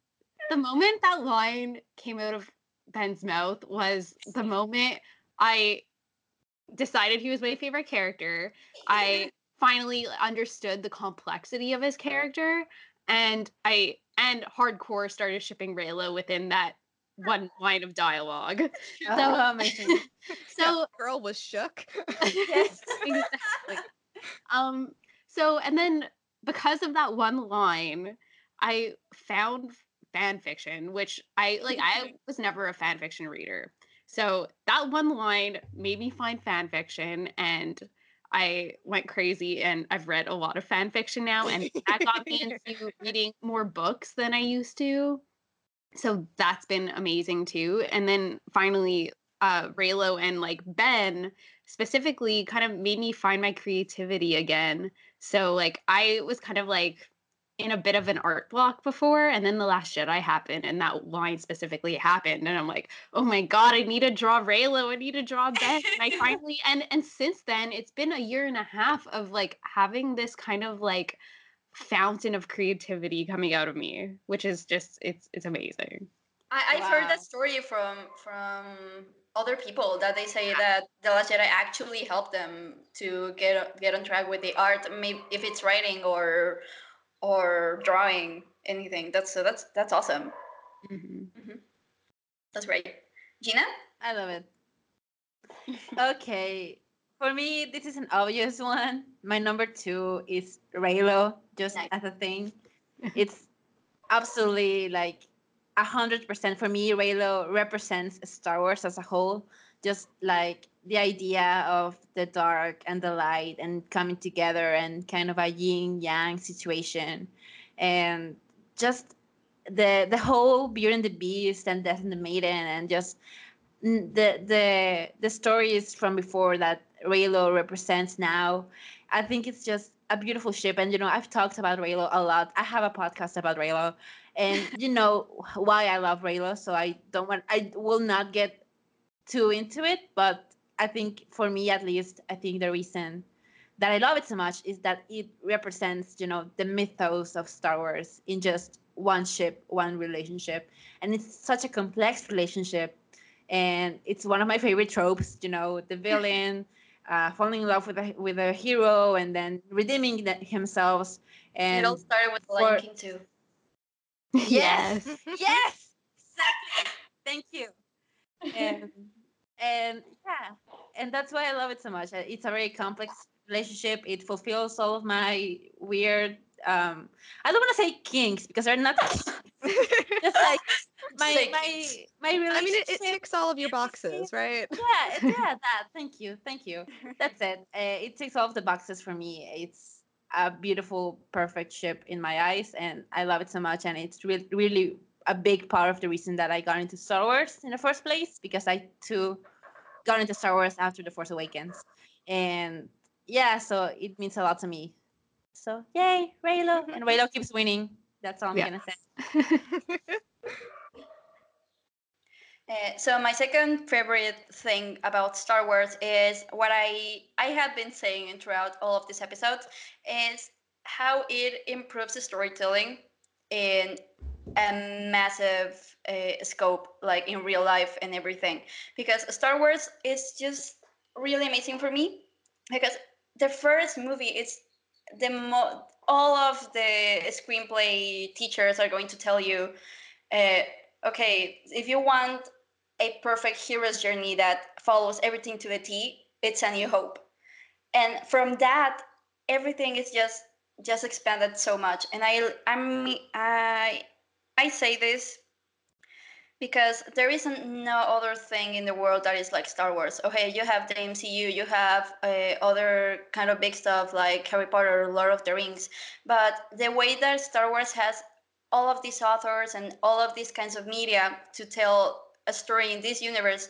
the moment that line came out of Ben's mouth was the moment I decided he was my favorite character. I finally understood the complexity of his character and I and hardcore started shipping Reylo within that one line of dialogue. oh, amazing So girl was shook. yes, exactly. Um, so and then because of that one line, I found fan fiction, which I like I was never a fan fiction reader. So that one line made me find fan fiction and I went crazy and I've read a lot of fan fiction now and that got me into reading more books than I used to. So that's been amazing too. And then finally uh Reylo and like Ben specifically kind of made me find my creativity again. So like I was kind of like in a bit of an art block before and then the last jedi happened and that line specifically happened and i'm like oh my god i need to draw reylo i need to draw ben and i finally and and since then it's been a year and a half of like having this kind of like fountain of creativity coming out of me which is just it's it's amazing. I, I've heard that story from from other people that they say that the Last Jedi actually helped them to get get on track with the art, maybe if it's writing or or drawing anything. That's so that's that's awesome. Mhm. That's right, Gina, I love it. Okay. For me, this is an obvious one. My number two is Reylo, just Nice. as a thing. It's absolutely like a hundred percent for me. Reylo represents Star Wars as a whole. Just like the idea of the dark and the light and coming together and kind of a yin yang situation, and just the the whole Beauty and the Beast and Death and the Maiden and just the the the stories from before that Reylo represents now. I think it's just a beautiful ship, and you know I've talked about Reylo a lot. I have a podcast about Reylo, and you know why I love Reylo. So I don't want I will not get too into it, but I think for me at least, I think the reason that I love it so much is that it represents you know the mythos of Star Wars in just one ship, one relationship, and it's such a complex relationship and it's one of my favorite tropes. You know, the villain uh, falling in love with a with a hero and then redeeming the, himself. And it all started with the Lion King too. yes, yes, exactly. Thank you. And and yeah, and that's why I love it so much. Uh, It's a very complex relationship. It fulfills all of my weird. Um, I don't want to say kinks because they're not just like my my my I relationship. mean, it, it ticks all of your boxes, right? yeah, yeah, that. Thank you, thank you. That's it. Uh, it ticks all of the boxes for me. It's a beautiful, perfect ship in my eyes, and I love it so much. And it's really, really a big part of the reason that I got into Star Wars in the first place because I too got into Star Wars after the Force Awakens, and yeah, so it means a lot to me. So yay, Reylo, and Reylo keeps winning. That's all I'm Yeah. gonna say. Uh, so my second favorite thing about Star Wars is what I I have been saying throughout all of these episodes is how it improves the storytelling in a massive uh, scope, like in real life and everything. Because Star Wars is just really amazing for me because the first movie is the mo- all of the screenplay teachers are going to tell you uh, okay, if you want a perfect hero's journey that follows everything to a T, it's a new hope. And from that, everything is just just expanded so much. And I I'm I I say this because there isn't no other thing in the world that is like Star Wars. Okay, you have the MCU, you have uh, other kind of big stuff like Harry Potter, Lord of the Rings, but the way that Star Wars has all of these authors and all of these kinds of media to tell a story in this universe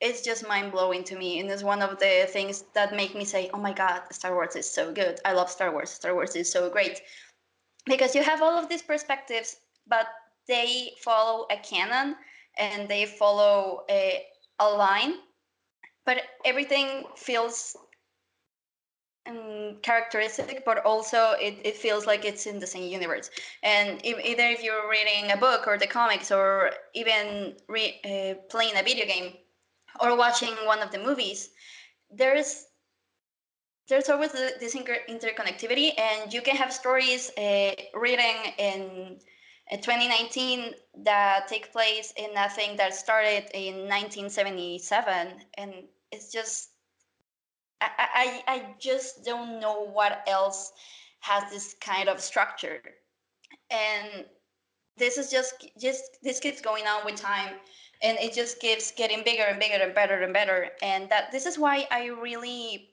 it's just mind blowing to me and it's one of the things that make me say oh my god star wars is so good. I love star wars. Star wars is so great. Because you have all of these perspectives but they follow a canon and they follow a, a line but everything feels um, characteristic but also it, it feels like it's in the same universe. And if, either if you're reading a book or the comics or even re, uh, playing a video game or watching one of the movies there's there's always this inter- interconnectivity and you can have stories uh, written in uh, 2019 that take place in a thing that started in 1977 and it's just I, I, I just don't know what else has this kind of structure. And this is just just this keeps going on with time and it just keeps getting bigger and bigger and better and better. And that this is why i really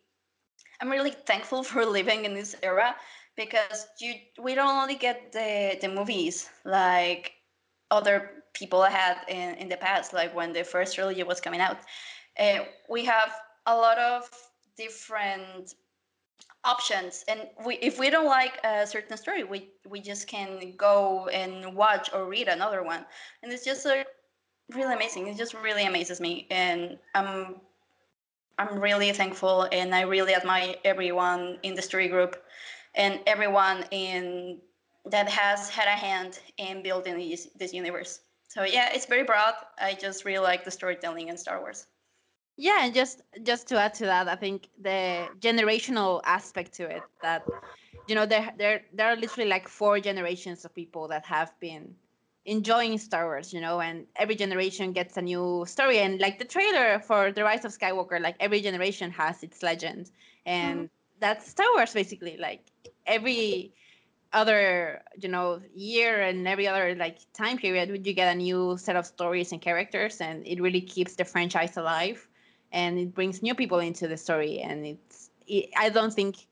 i'm really thankful for living in this era because you we don't only get the the movies like other people had in, in the past like when the first trilogy was coming out. Uh, we have a lot of different options and we if we don't like a certain story we we just can go and watch or read another one. And it's just like really amazing. It just really amazes me and i'm i'm really thankful and i really admire everyone in the story group and everyone in that has had a hand in building this, this universe. So yeah it's very broad. I just really like the storytelling in star wars. Yeah, and just just to add to that, I think the generational aspect to it that you know there there there are literally like four generations of people that have been enjoying Star Wars, you know, and every generation gets a new story. And like the trailer for The Rise of Skywalker, like every generation has its legend. And mm-hmm. that's Star Wars basically. Like every other, you know, year and every other like time period would you get a new set of stories and characters and it really keeps the franchise alive and it brings new people into the story and it's it, i don't think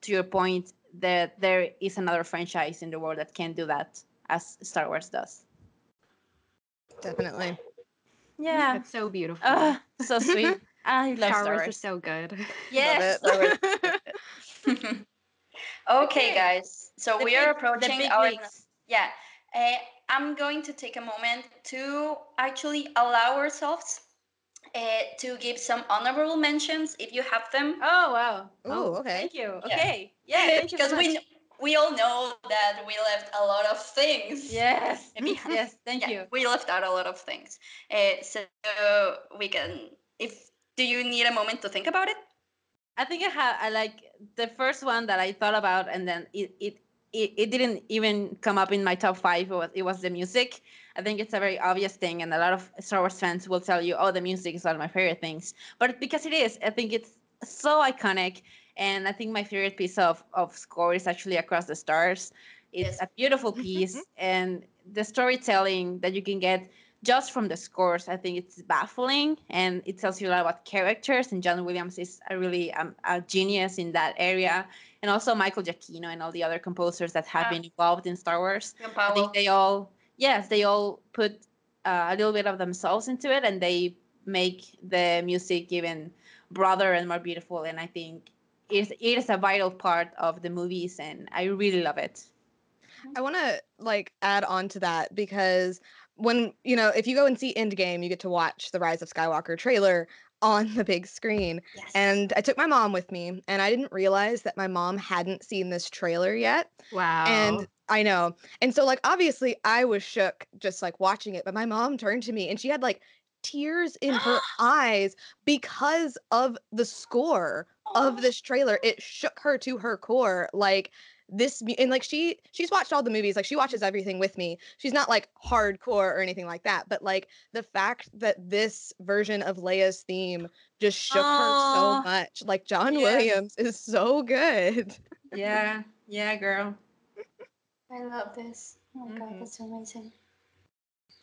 to your point that there is another franchise in the world that can do that as star wars does Definitely. yeah That's so beautiful. Ah, so sweet i love Star star Wars wars is so good. yes Love it. okay, Okay. guys. So The we are approaching the big our leagues. yeah. Uh, i'm going to take a moment to actually allow ourselves uh, to give some honorable mentions if you have them. Oh wow. Ooh, okay. thank you. Yeah. okay. Yeah thank because we we all know that we left a lot of things. Yes. Yes thank Yeah, you. we left out a lot of things. Uh, so we can if do you need a moment to think about it I think I had I like the first one that I thought about, and then it it it, it didn't even come up in my top five. It was, it was the music. I think it's a very obvious thing, and a lot of Star Wars fans will tell you, "Oh, the music is one of my favorite things." But because it is, I think it's so iconic, and I think my favorite piece of of score is actually Across the Stars. It's Yes. a beautiful piece, and the storytelling that you can get just from the scores, I think it's baffling and it tells you a lot about characters. And John Williams is a really um, a genius in that area. And also Michael Giacchino and all the other composers that have Ah. been involved in Star Wars. I think they all, yes, they all put uh, a little bit of themselves into it and they make the music even broader and more beautiful. And I think it is, it is a vital part of the movies and I really love it. I want to like add on to that because when you know if you go and see Endgame, you get to watch the Rise of Skywalker trailer on the big screen. yes. And I took my mom with me, and I didn't realize that my mom hadn't seen this trailer yet. Wow. And I know. And so, like, obviously, I was shook just like watching it. But my mom turned to me and she had like tears in her eyes because of the score of this trailer. It shook her to her core. Like, this and like she she's watched all the movies like she watches everything with me she's not like hardcore or anything like that but like the fact that this version of leia's theme just shook her so much like john Yes. williams is so good Yeah, yeah, girl. I love this. Oh my Mhm. god, that's amazing.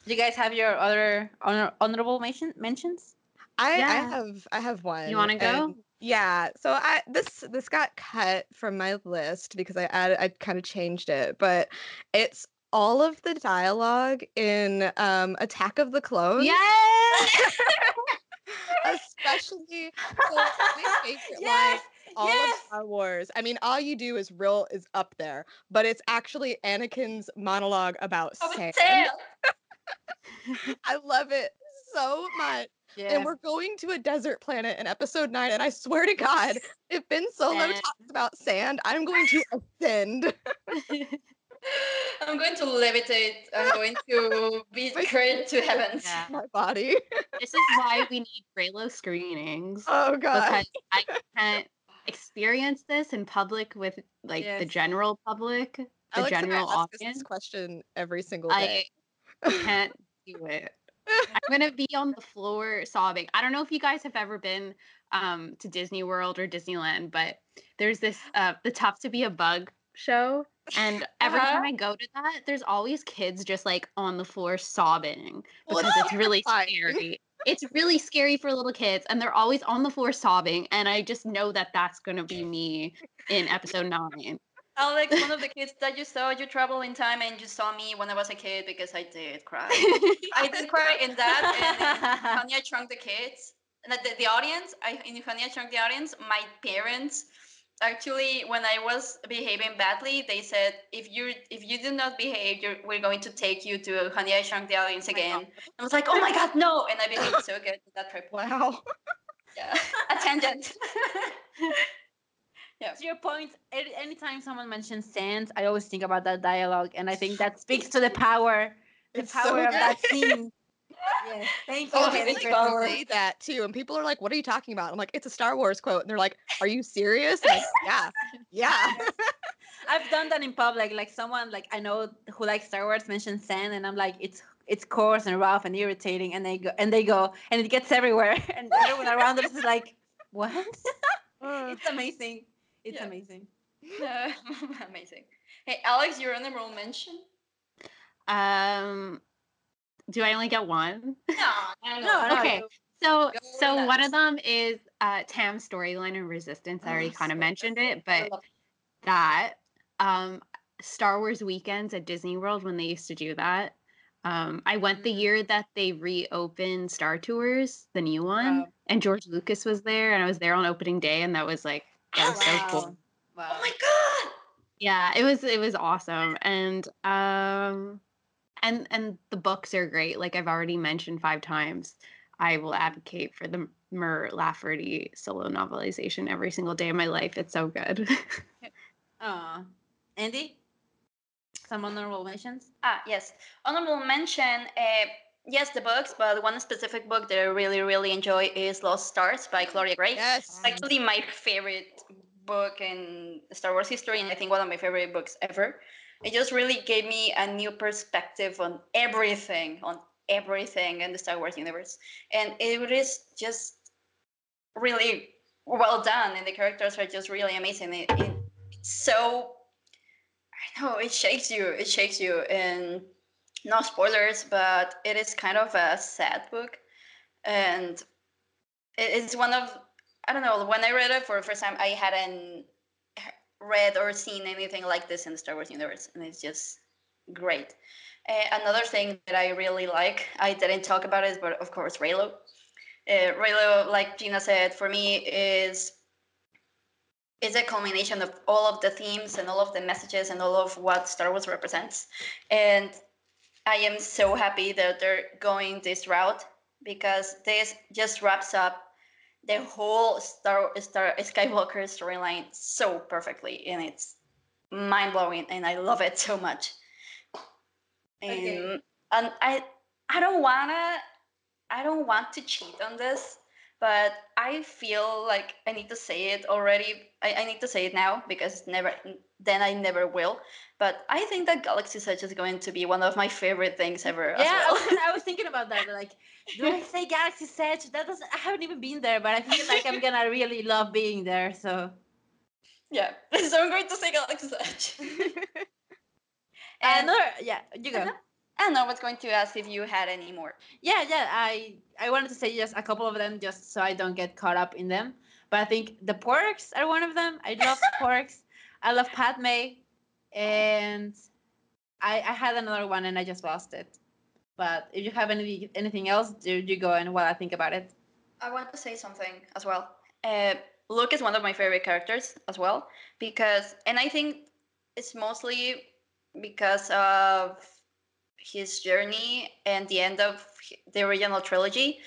Do you guys have your other honor- honorable mention- mentions? I, I have I have one. You wanna go? Yeah. So I this this got cut from my list because I added I kind of changed it, but it's all of the dialogue in um Attack of the Clones. yes. Especially so my favorite line all yes. of Star Wars. I mean, all you do is real is up there, but it's actually Anakin's monologue about Oh, Sam. I love it so much. Yeah. And we're going to a desert planet in episode nine. And I swear to God, if Ben Solo Sand. talks about sand, I'm going to ascend. I'm going to levitate. I'm going to be carried to heaven. Yeah. My body. this is why we need Reylo screenings Oh God. because I can't experience this in public with like the general public, the Alex and general ask us audience. this question every single day. I day. can't do it. I'm gonna be on the floor sobbing. I don't know if you guys have ever been um, to Disney World or Disneyland, but there's this uh, the Tough to Be a Bug show, and every Uh-huh. time I go to that, there's always kids just like on the floor sobbing Well, because it's really scary. It's really scary for little kids, and they're always on the floor sobbing. And I just know that that's gonna be me in episode nine. Alex, one of the kids that you saw, you travel in time and you saw me when I was a kid because I did cry. I did cry in that and Honey, I Shrunk the Kids. like the, the audience, I in Honey I Shrunk the Audience, my parents actually when I was behaving badly, they said if you if you do not behave, you're, we're going to take you to Honey I Shrunk the Audience oh again. I was like, oh my god, no! And I behaved so good that trip. Wow. Yeah, a tangent. To your point, any, anytime someone mentions sand, I always think about that dialogue, and I think that speaks to the power, the It's so power of that scene. yes, thank you. Oh, Jenny, it's for say that too, and people are like, "What are you talking about?" I'm like, "It's a Star Wars quote," and they're like, "Are you serious?" Like, yeah, yeah. I've done that in public. Like someone like I know who likes Star Wars mentioned sand, and I'm like, it's it's coarse and rough and irritating, and they go and they go and it gets everywhere, and everyone around us is like, what? It's amazing. It's Yeah. amazing. Uh, amazing. Hey, Alex, you're on the honorable mention? Um, do I only get one? No, no, No, no, okay. you- So, Go so one of them is uh, Tam's storyline and Resistance. I already Oh, kind of so mentioned it, but that um, Star Wars weekends at Disney World when they used to do that. Um, I went the Mm. year that they reopened Star Tours, the new one, Wow. and George Lucas was there, and I was there on opening day, and that was like that was so cool. Wow. Oh my god! Yeah, it was it was awesome, and um, and and the books are great. Like I've already mentioned five times, I will advocate for the Mur Lafferty solo novelization every single day of my life. It's so good. Aw. Andy? Some honorable mentions? Ah, yes. Honorable mention. Uh, yes, the books, but one specific book that I really, really enjoy is Lost Stars by Claudia Gray. yes. Actually, my favorite book in Star Wars history, and I think one of my favorite books ever. It just really gave me a new perspective on everything, on everything in the Star Wars universe, and it is just really well done, and the characters are just really amazing. It, it, it's so I know it shakes you. It shakes you, and no spoilers, but it is kind of a sad book, and it's one of I don't know. When I read it for the first time, I hadn't read or seen anything like this in the Star Wars universe, and it's just great. Uh, another thing that I really like, I didn't talk about it, but of course, Reylo. Uh, Reylo, like Gina said, for me is is a culmination of all of the themes and all of the messages and all of what Star Wars represents. And I am so happy that they're going this route because this just wraps up the whole Star Star Skywalker storyline so perfectly, and it's mind blowing, and I love it so much. And, Okay. and I I don't wanna I don't want to cheat on this, but I feel like I need to say it already. I, I need to say it now because never then I never will. But I think that Galaxy's Edge is going to be one of my favorite things ever. as Yeah, I, was, I was thinking about that. Like, do I say Galaxy's Edge? That doesn't. I haven't even been there, but I feel like I'm gonna really love being there. So, yeah. So I'm going to say Galaxy's Edge. and And- another, yeah, you go. Uh-huh. And I was going to ask if you had any more. Yeah, yeah. I I wanted to say just a couple of them, just so I don't get caught up in them. But I think the porgs are one of them. I love porgs. I love Padme, and I I had another one and I just lost it. But if you have any anything else, do you go and while I think about it. I want to say something as well. Uh, Luke is one of my favorite characters as well because, and I think it's mostly because of his journey and the end of the original trilogy.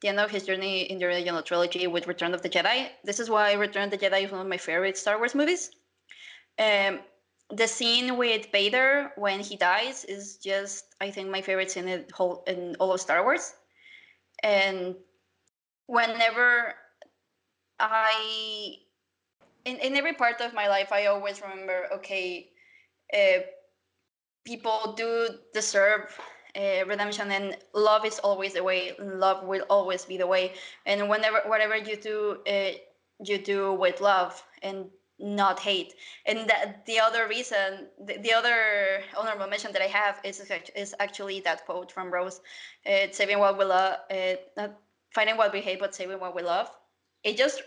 The end of his journey in the original trilogy with Return of the Jedi. This is why Return of the Jedi is one of my favorite Star Wars movies. Um, the scene with Vader when he dies is just, I think, my favorite scene in whole in all of Star Wars. And whenever I in, in every part of my life I always remember okay uh, people do deserve uh, redemption and love is always the way. Love will always be the way. And whenever whatever you do uh, you do with love and not hate. And that the other reason the, the other honorable mention that i have is is actually that quote from rose. Uh, saving what we love uh, not finding what we hate but saving what we love. It just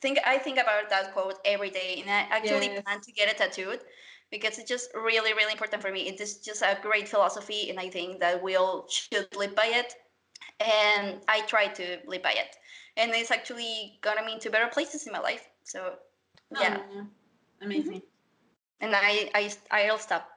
think i think about that quote every day and i actually Yes. plan to get it tattooed because it's just really really important for me it is just a great philosophy and i think that we all should live by it and I try to live by it. And it's actually gotten me into better places in my life. So yeah, Aw, amazing. and I I I'll stop.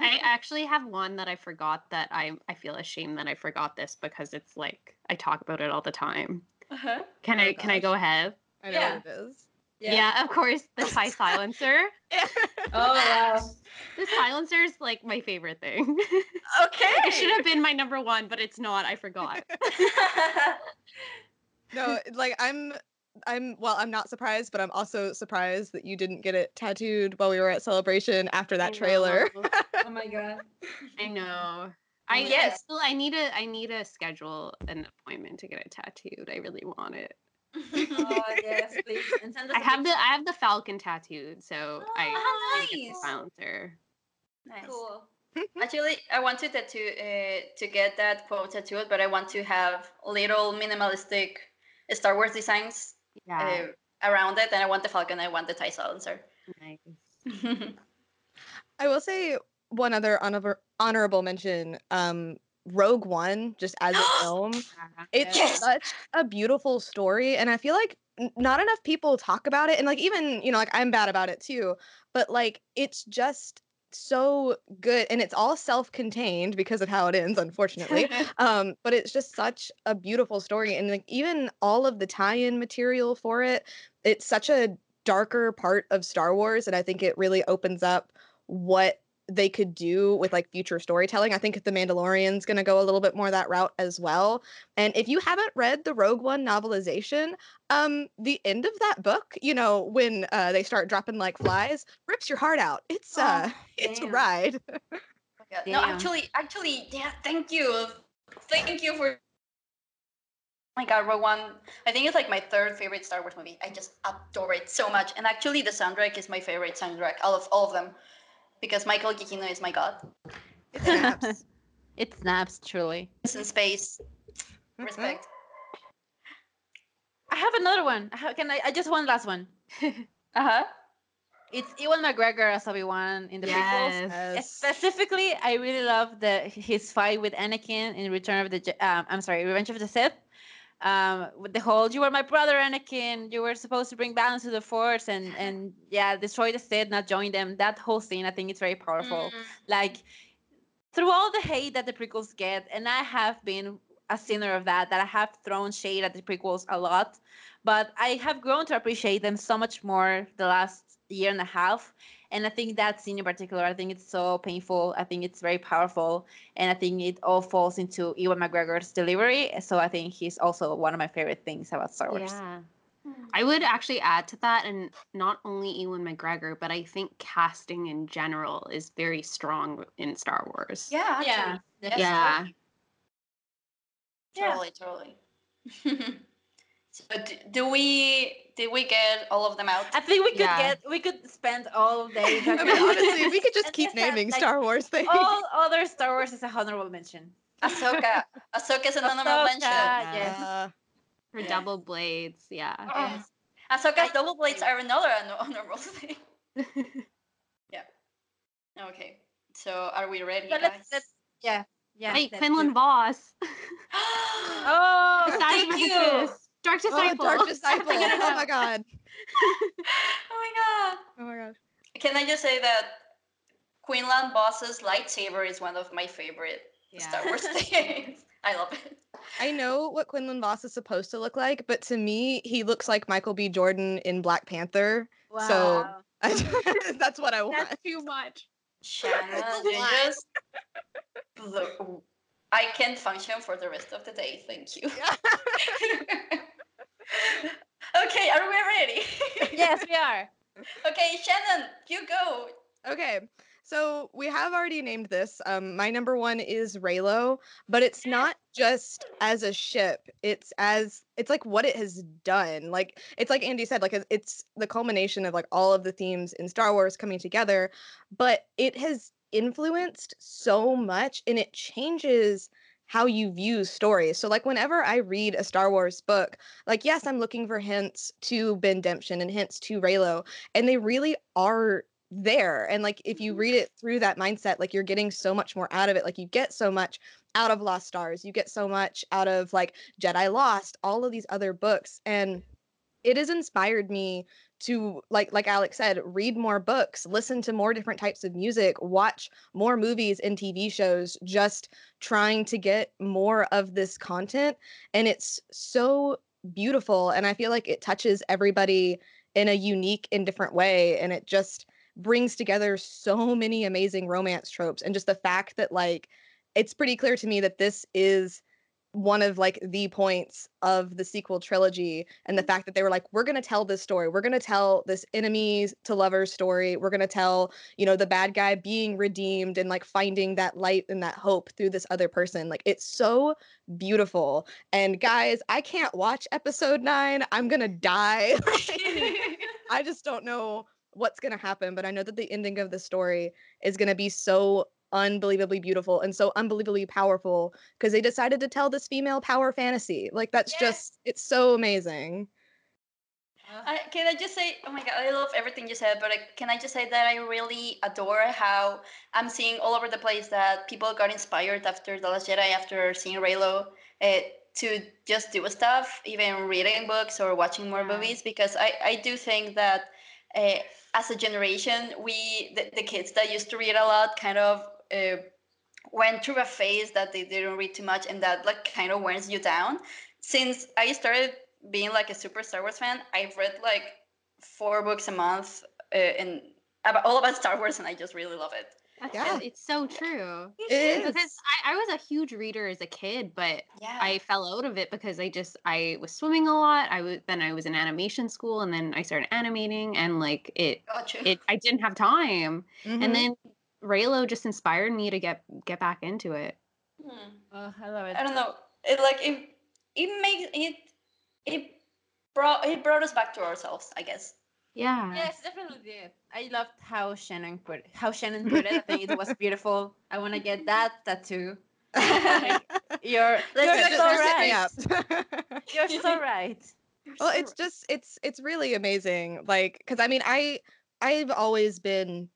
I actually have one that I forgot that I I feel ashamed that I forgot this because it's like I talk about it all the time. Uh-huh. Can Oh, I can I go ahead? I know Yeah. what it is. Yeah, of course, the TIE silencer. Oh wow. The silencer is like my favorite thing. Okay. it should have been my number one, but it's not. I forgot. No, like I'm I'm well, I'm not surprised, but I'm also surprised that you didn't get it tattooed while we were at celebration after that trailer. Oh, oh my god. I know. I, I Yes. still I need a I need a schedule an appointment to get it tattooed. I really want it. Oh yes, please. And send us I a have the. I have the falcon tattooed, so I Oh, need to get the nice. silencer. nice. cool. Actually, I wanted that to uh, to get that quote tattooed, but I want to have little minimalistic Star Wars designs Yeah. uh, around it, and I want the Falcon. I want the TIE silencer. nice. I will say one other honor- honorable mention. Um, Rogue One, just as a film, it's Yes. such a beautiful story, and I feel like n- not enough people talk about it. And like even you know, like I'm bad about it too, but like it's just so good, and it's all self-contained because of how it ends, unfortunately. um but it's just such a beautiful story and like even all of the tie-in material for it it's such a darker part of star wars and i think it really opens up what they could do with like future storytelling i think the mandalorian's going to go a little bit more that route as well and if you haven't read the rogue one novelization um the end of that book you know when uh they start dropping like flies rips your heart out it's uh it's a ride No, actually, actually, yeah. Thank you, thank you for. Oh my God, Rogue One. I think it's like my third favorite Star Wars movie. I just adore it so much, and actually, the soundtrack is my favorite soundtrack out of all of them, because Michael Giacchino is my god. it snaps. it snaps truly. It's in space. Mhm. Respect. I have another one. I have- Can I? I just one last one. Uh huh. It's Ewan McGregor as Obi Wan in the prequels. Yes. Specifically, I really love the his fight with Anakin in Return of the Je- um, I'm sorry, Revenge of the Sith. Um, with the whole "you were my brother, Anakin. You were supposed to bring balance to the Force and and yeah, destroy the Sith, not join them." That whole scene, I think, it's very powerful. Like through all the hate that the prequels get, and I have been a sinner of that. That I have thrown shade at the prequels a lot, but I have grown to appreciate them so much more the last year and a half and I think that scene in particular, I think it's so painful. I think it's very powerful, and I think it all falls into Ewan McGregor's delivery. So I think he's also one of my favorite things about Star Wars. Yeah. I would actually add to that, and not only Ewan McGregor, but I think casting in general is very strong in Star Wars. Yeah. Actually. Yeah, Yeah. Yeah. Totally. Totally. so do, do we did we get all of them out? I think we could Yeah. get we could spend all day. I mean, honestly, we could just keep just have, naming like, Star Wars things. all other Star Wars is a honorable mention. Ahsoka. Ahsoka's an honorable Ahsoka, mention. yes. Uh, For Yeah. double blades, yeah. Yes. Ahsoka's double blades are another hon- honorable thing. yeah. Okay. So are we ready, So let's, let's yeah yeah. Hey, let's Quinlan Vos. Oh, thank you. Mantis, Dark oh, Disciple. Dark Disciple. Figured oh, oh my god. oh my god. Oh my gosh. Can I just say that Quinlan Vos's lightsaber is one of my favorite Star Wars things. I love it. I know what Quinlan Vos is supposed to look like, but to me, he looks like Michael B. Jordan in Black Panther. So- Wow. That's what I want. That's too much. Shanna, you just look. I can function for the rest of the day. Thank you. okay, are we ready? Yes, we are. okay, Shannon, you go. Okay. So we have already named this. Um, my number one is Reylo, but it's not just as a ship. It's as it's like what it has done. Like it's like Andy said, like it's- it's the culmination of like all of the themes in Star Wars coming together. But it has influenced so much, and it changes how you view stories. So like whenever I read a Star Wars book, like yes, I'm looking for hints to Ben Demption and hints to Reylo, and they really are there and like if you mm-hmm. read it through that mindset like you're getting so much more out of it like you get so much out of lost stars you get so much out of like jedi lost all of these other books and it has inspired me to like like alex said read more books listen to more different types of music watch more movies and tv shows just trying to get more of this content and it's so beautiful and i feel like it touches everybody in a unique and different way and it just brings together so many amazing romance tropes and just the fact that like it's pretty clear to me that this is one of like the points of the sequel trilogy and the mm. fact that they were like we're going to tell this story. We're going to tell this enemies to lovers story. We're going to tell you know the bad guy being redeemed and like finding that light and that hope through this other person. Like it's so beautiful. And guys i can't watch episode 9 i'm going to die i just don't know what's going to happen but i know that the ending of the story is going to be so unbelievably beautiful and so unbelievably powerful because they decided to tell this female power fantasy. Like that's Yes. just it's so amazing. I, can I just say, oh my god, I love everything you said, but I, can I just say that I really adore how I'm seeing all over the place that people got inspired after The Last Jedi, after seeing Reylo, uh, to just do stuff, even reading books or watching more Yeah. movies, because I, I do think that uh, as a generation, we, the, the kids that used to read a lot, kind of uh, went through a phase that they didn't read too much and that like kind of wears you down. Since I started being like a super Star Wars fan, I've read like four books a month uh, and about all about Star Wars, and I just really love it. That's Yeah. it. It's so true. It is. Because I, I was a huge reader as a kid, but Yeah, I fell out of it because I just I was swimming a lot. I was then I was in animation school, and then I started animating, and like it got you. it I didn't have time. Mhm. And then Reylo just inspired me to get get back into it. Hmm. Oh, I love it. I don't know. It like it it makes it it brought it brought us back to ourselves, I guess. Yeah. Yes, definitely did. I loved how Shannon put it. How Shannon put it. I think it was beautiful. I want to get that tattoo. You're Let's you're just- so just hit me right. up. You're so right. well it's just it's it's really amazing like because i mean i i've always been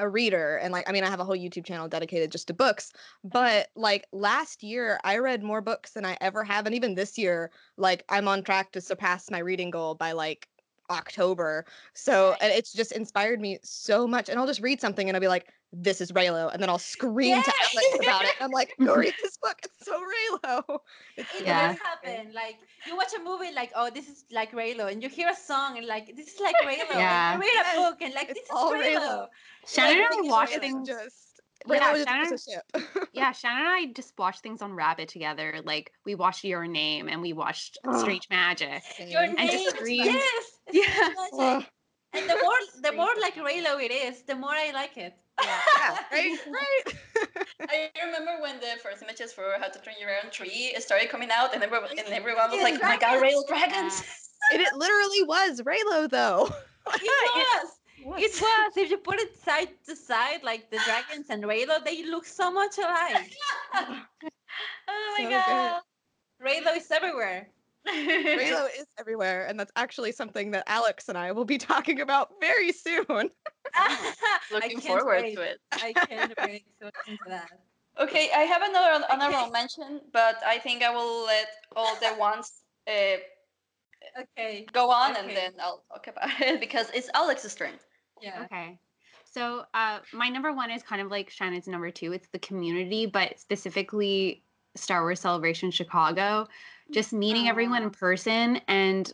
a reader and like i mean i have a whole youtube channel dedicated just to books but like last year i read more books than i ever have and even this year like i'm on track to surpass my reading goal by like october so and it's just inspired me so much and i'll just read something and i'll be like this is reylo and then i'll scream to alex about it i'm like go read this book it's so reylo it's It Yeah. does happen. Like you watch a movie, like oh, this is like Reylo, and you hear a song, and like this is like Reylo. Yeah. And you read a book, and like it's this is Reylo. Reylo. Shannon and I watch things. just Yeah, Shannon- just a ship Yeah, Shannon and I just watch things on Rabbit together. Like we watched Your Name and we watched Oh. Strange Magic. Your And name, just scream. yes. Yeah. Ugh. And the more the more like Reylo it is, the more I like it. yeah, right, right. I remember when the first images for How to Train Your Own Tree started coming out, and everyone, and everyone was Yeah, like, "Oh my god, dragons!" Rail Dragons!" and it literally was Reylo, though. It was. It was. If you put it side to side, like the dragons and Reylo, they look so much alike. oh my So god. Reylo is everywhere. Reylo is everywhere, and that's actually something that Alex and I will be talking about very soon. Looking forward wait. to it. I can't wait to listen to that. Okay, I have another honorable mention, but I think I will let all the ones uh, Okay. go on, and then I'll talk about it because it's Alex's turn. Yeah. Okay. So uh my number one is kind of like Shannon's number two. It's the community, but specifically Star Wars Celebration Chicago. Just meeting everyone in person and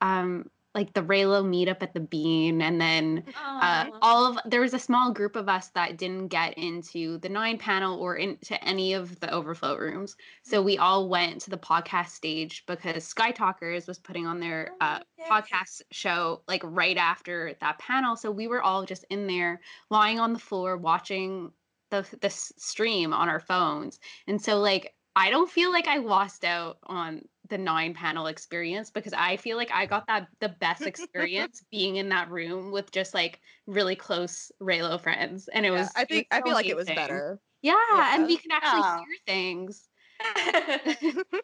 um like the Reylo meetup at the Bean and then uh, all of there was a small group of us that didn't get into the nine panel or into any of the overflow rooms. So we all went to the podcast stage because Skytalkers was putting on their Oh, uh, podcast show like right after that panel. So we were all just in there lying on the floor watching the the stream on our phones. And so like i don't feel like i lost out on the nine panel experience because i feel like i got that the best experience being in that room with just like really close reylo friends and it Yeah, was I think was I so feel like it was better. yeah, and we can actually Yeah. hear things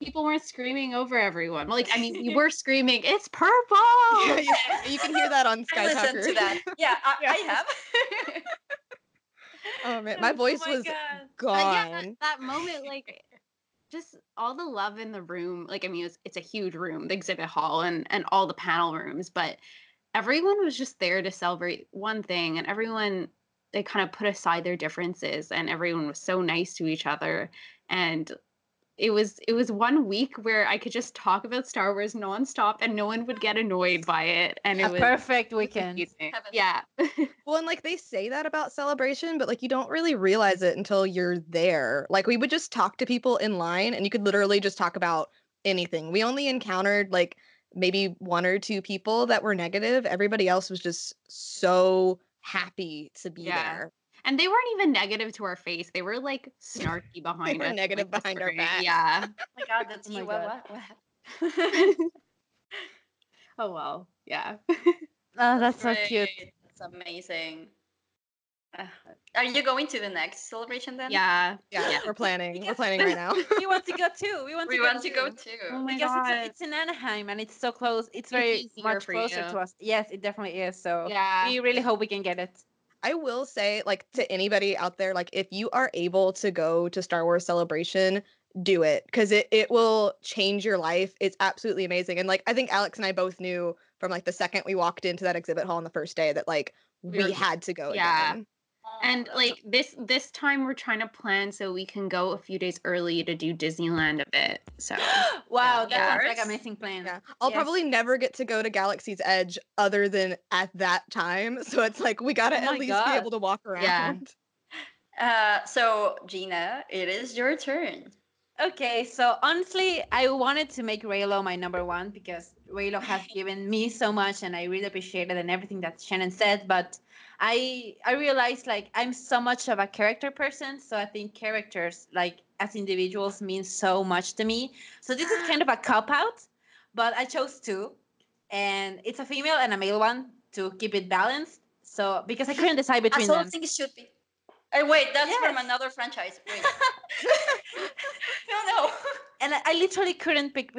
People weren't screaming over everyone. Like, I mean, we were screaming, "It's purple!" Yeah, you, you can hear that on I Sky listened Talker. to that. Yeah, I, Yeah. I have. Um, oh man, my voice oh my was God. Gone. yeah, that, that moment, like, just all the love in the room. Like, I mean, it's it's a huge room, the exhibit hall, and and all the panel rooms, but everyone was just there to celebrate one thing, and everyone they kind of put aside their differences, and everyone was so nice to each other, and it was it was one week where I could just talk about Star Wars nonstop, and no one would get annoyed by it, and it A was perfect weekend. amazing. Yeah. Well, and like they say that about celebration, but like you don't really realize it until you're there. Like we would just talk to people in line and you could literally just talk about anything. We only encountered like maybe one or two people that were negative. Everybody else was just so happy to be Yeah. there. And they weren't even negative to our face. They were like snarky behind were us. negative like, behind our whispering. backs. Yeah. Oh my god, that's Oh my you. What, God. what, what? oh well. Yeah. Oh, that's so cute. Great. That's amazing. Uh, are you going to the next celebration then? Yeah. Yeah, Yeah. we're planning. We're planning right now. we want to go too. We want We to go want to go too. too. Oh my because god. it's, it's in Anaheim and it's so close. It's It's very easier much closer you. to us. Yes, it definitely is. So yeah. we really hope we can get it. I will say, like, to anybody out there, like, if you are able to go to Star Wars Celebration, do it because it, it will change your life. It's absolutely amazing. And, like, I think Alex and I both knew from, like, the second we walked into that exhibit hall on the first day that, like, We we were- had to go yeah. again. And like this this time we're trying to plan so we can go a few days early to do Disneyland a bit. So wow, Yeah. that sounds like Yes. an amazing plan. Yeah. I'll Yes. probably never get to go to Galaxy's Edge other than at that time. So it's like, we got to Oh at least God. be able to walk around. Yeah. Uh, so Gina, it is your turn. Okay, so honestly, I wanted to make Reylo my number one because Reylo has given me so much, and I really appreciate it and everything that Shannon said. But I I realized like I'm so much of a character person, so I think characters like as individuals mean so much to me. So this is kind of a cop out, but I chose two, and it's a female and a male one to keep it balanced. So because I couldn't decide between As all them. things should be. Oh wait, that's from another franchise. Wait. no, no. and I, literally couldn't pick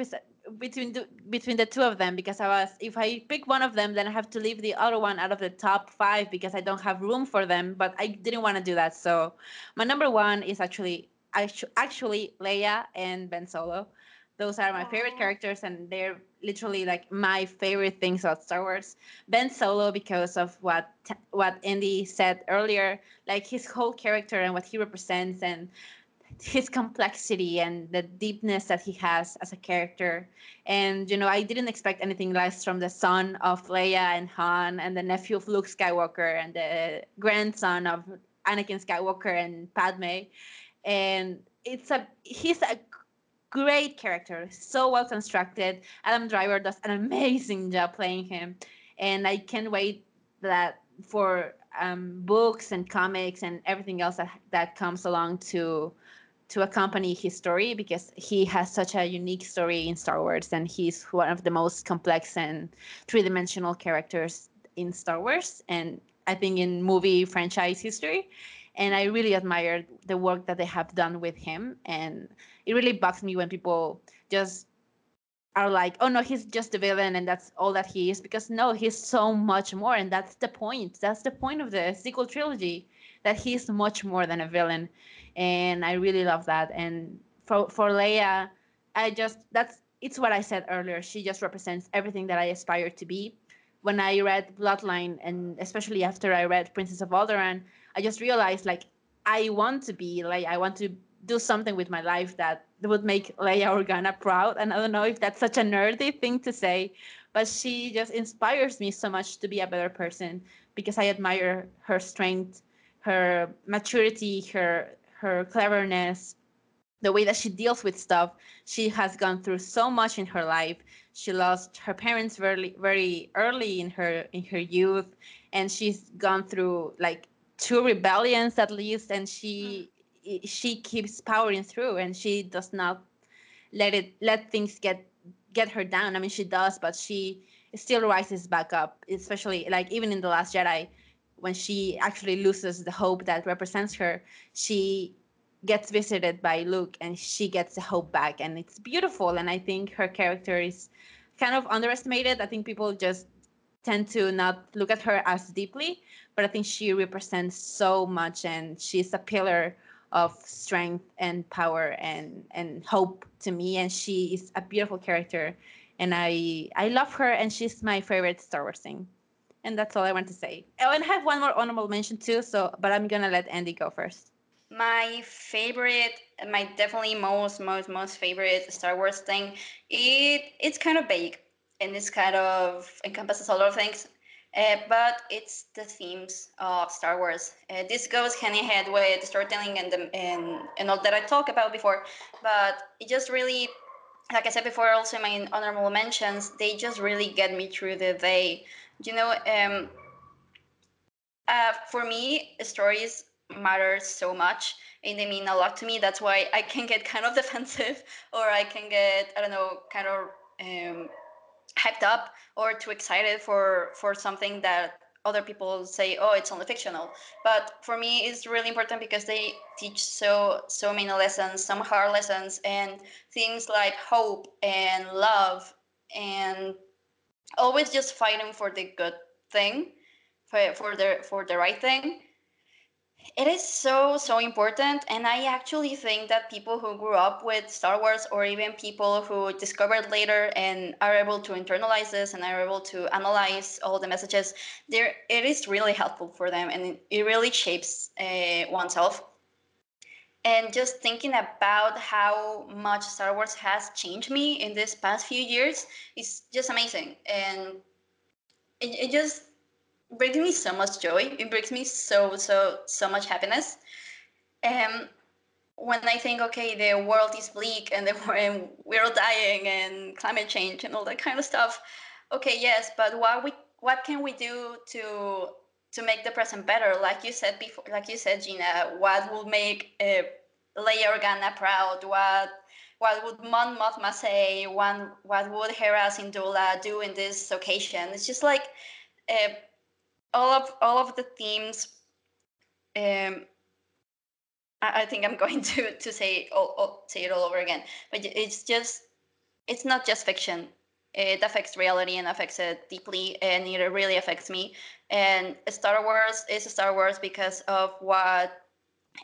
between the, between the two of them because I was if I pick one of them then I have to leave the other one out of the top five because I don't have room for them. But I didn't want to do that, so my number one is actually actually Leia and Ben Solo. Those are my favorite characters, and they're literally like my favorite things about Star Wars. Ben Solo because of what what Andy said earlier, like his whole character and what he represents, and his complexity and the deepness that he has as a character. And you know, I didn't expect anything less from the son of Leia and Han, and the nephew of Luke Skywalker, and the grandson of Anakin Skywalker and Padme. And it's a he's a great character, so well constructed. Adam Driver does an amazing job playing him, and I can't wait that for um, books and comics and everything else that that comes along to to accompany his story because he has such a unique story in Star Wars and he's one of the most complex and three-dimensional characters in Star Wars and I think in movie franchise history and I really admire the work that they have done with him and it really bugs me when people just are like oh no he's just a villain and that's all that he is because no he's so much more and that's the point that's the point of the sequel trilogy that he's much more than a villain and I really love that. And for for Leia, I just that's it's what I said earlier. She just represents everything that I aspire to be. When I read Bloodline, and especially after I read Princess of Alderaan, I just realized like I want to be like I want to do something with my life that would make Leia Organa proud. And I don't know if that's such a nerdy thing to say, but she just inspires me so much to be a better person because I admire her strength, her maturity, her her cleverness, the way that she deals with stuff. She has gone through so much in her life. She lost her parents very very early in her in her youth, and she's gone through like two rebellions at least, and she mm-hmm. she keeps powering through, and she does not let it let things get get her down. I mean, she does, but she still rises back up. Especially like even in the Last Jedi, when she actually loses the hope that represents her, she gets visited by Luke and she gets the hope back and it's beautiful and I think her character is kind of underestimated. I think people just tend to not look at her as deeply, but I think she represents so much and she's a pillar of strength and power and and hope to me and she is a beautiful character and I I love her and she's my favorite Star Wars thing. And that's all I want to say. Oh, and I have one more honorable mention too, so but I'm gonna let Andy go first. My favorite, my definitely most, most, most favorite Star Wars thing, it it's kind of vague and this kind of encompasses a lot of things. Uh, but it's the themes of Star Wars. Uh, this goes hand in hand with storytelling and the and, and all that I talked about before. But it just really, like I said before, also in my honorable mentions, they just really get me through the day. You know, um, uh, for me, stories matter so much and they mean a lot to me. That's why I can get kind of defensive or I can get, I don't know, kind of um, hyped up or too excited for for something that other people say oh it's only fictional. But for me it's really important because they teach so so many lessons some hard lessons and things like hope and love and always just fighting for the good thing for, for the for the right thing it is so so important and i actually think that people who grew up with star wars or even people who discovered later and are able to internalize this and are able to analyze all the messages there it is really helpful for them and it really shapes uh, oneself. And just thinking about how much star wars has changed me in these past few years is just amazing and it, it just brings me so much joy. It brings me so so so much happiness. And when I think, okay, the world is bleak and, and we're all dying and climate change and all that kind of stuff. Okay, yes, but what we what can we do to to make the present better? Like you said before, like you said, Gina, what will make uh, Leia Organa proud? What what would Mon Mothma say? One, what would Hera Syndulla do in this occasion? It's just like uh, all of all of the themes um, I, I, think I'm going to to say all, all, say it all over again. But it's just it's not just fiction. It affects reality and affects it deeply, and it really affects me. And Star Wars is Star Wars because of what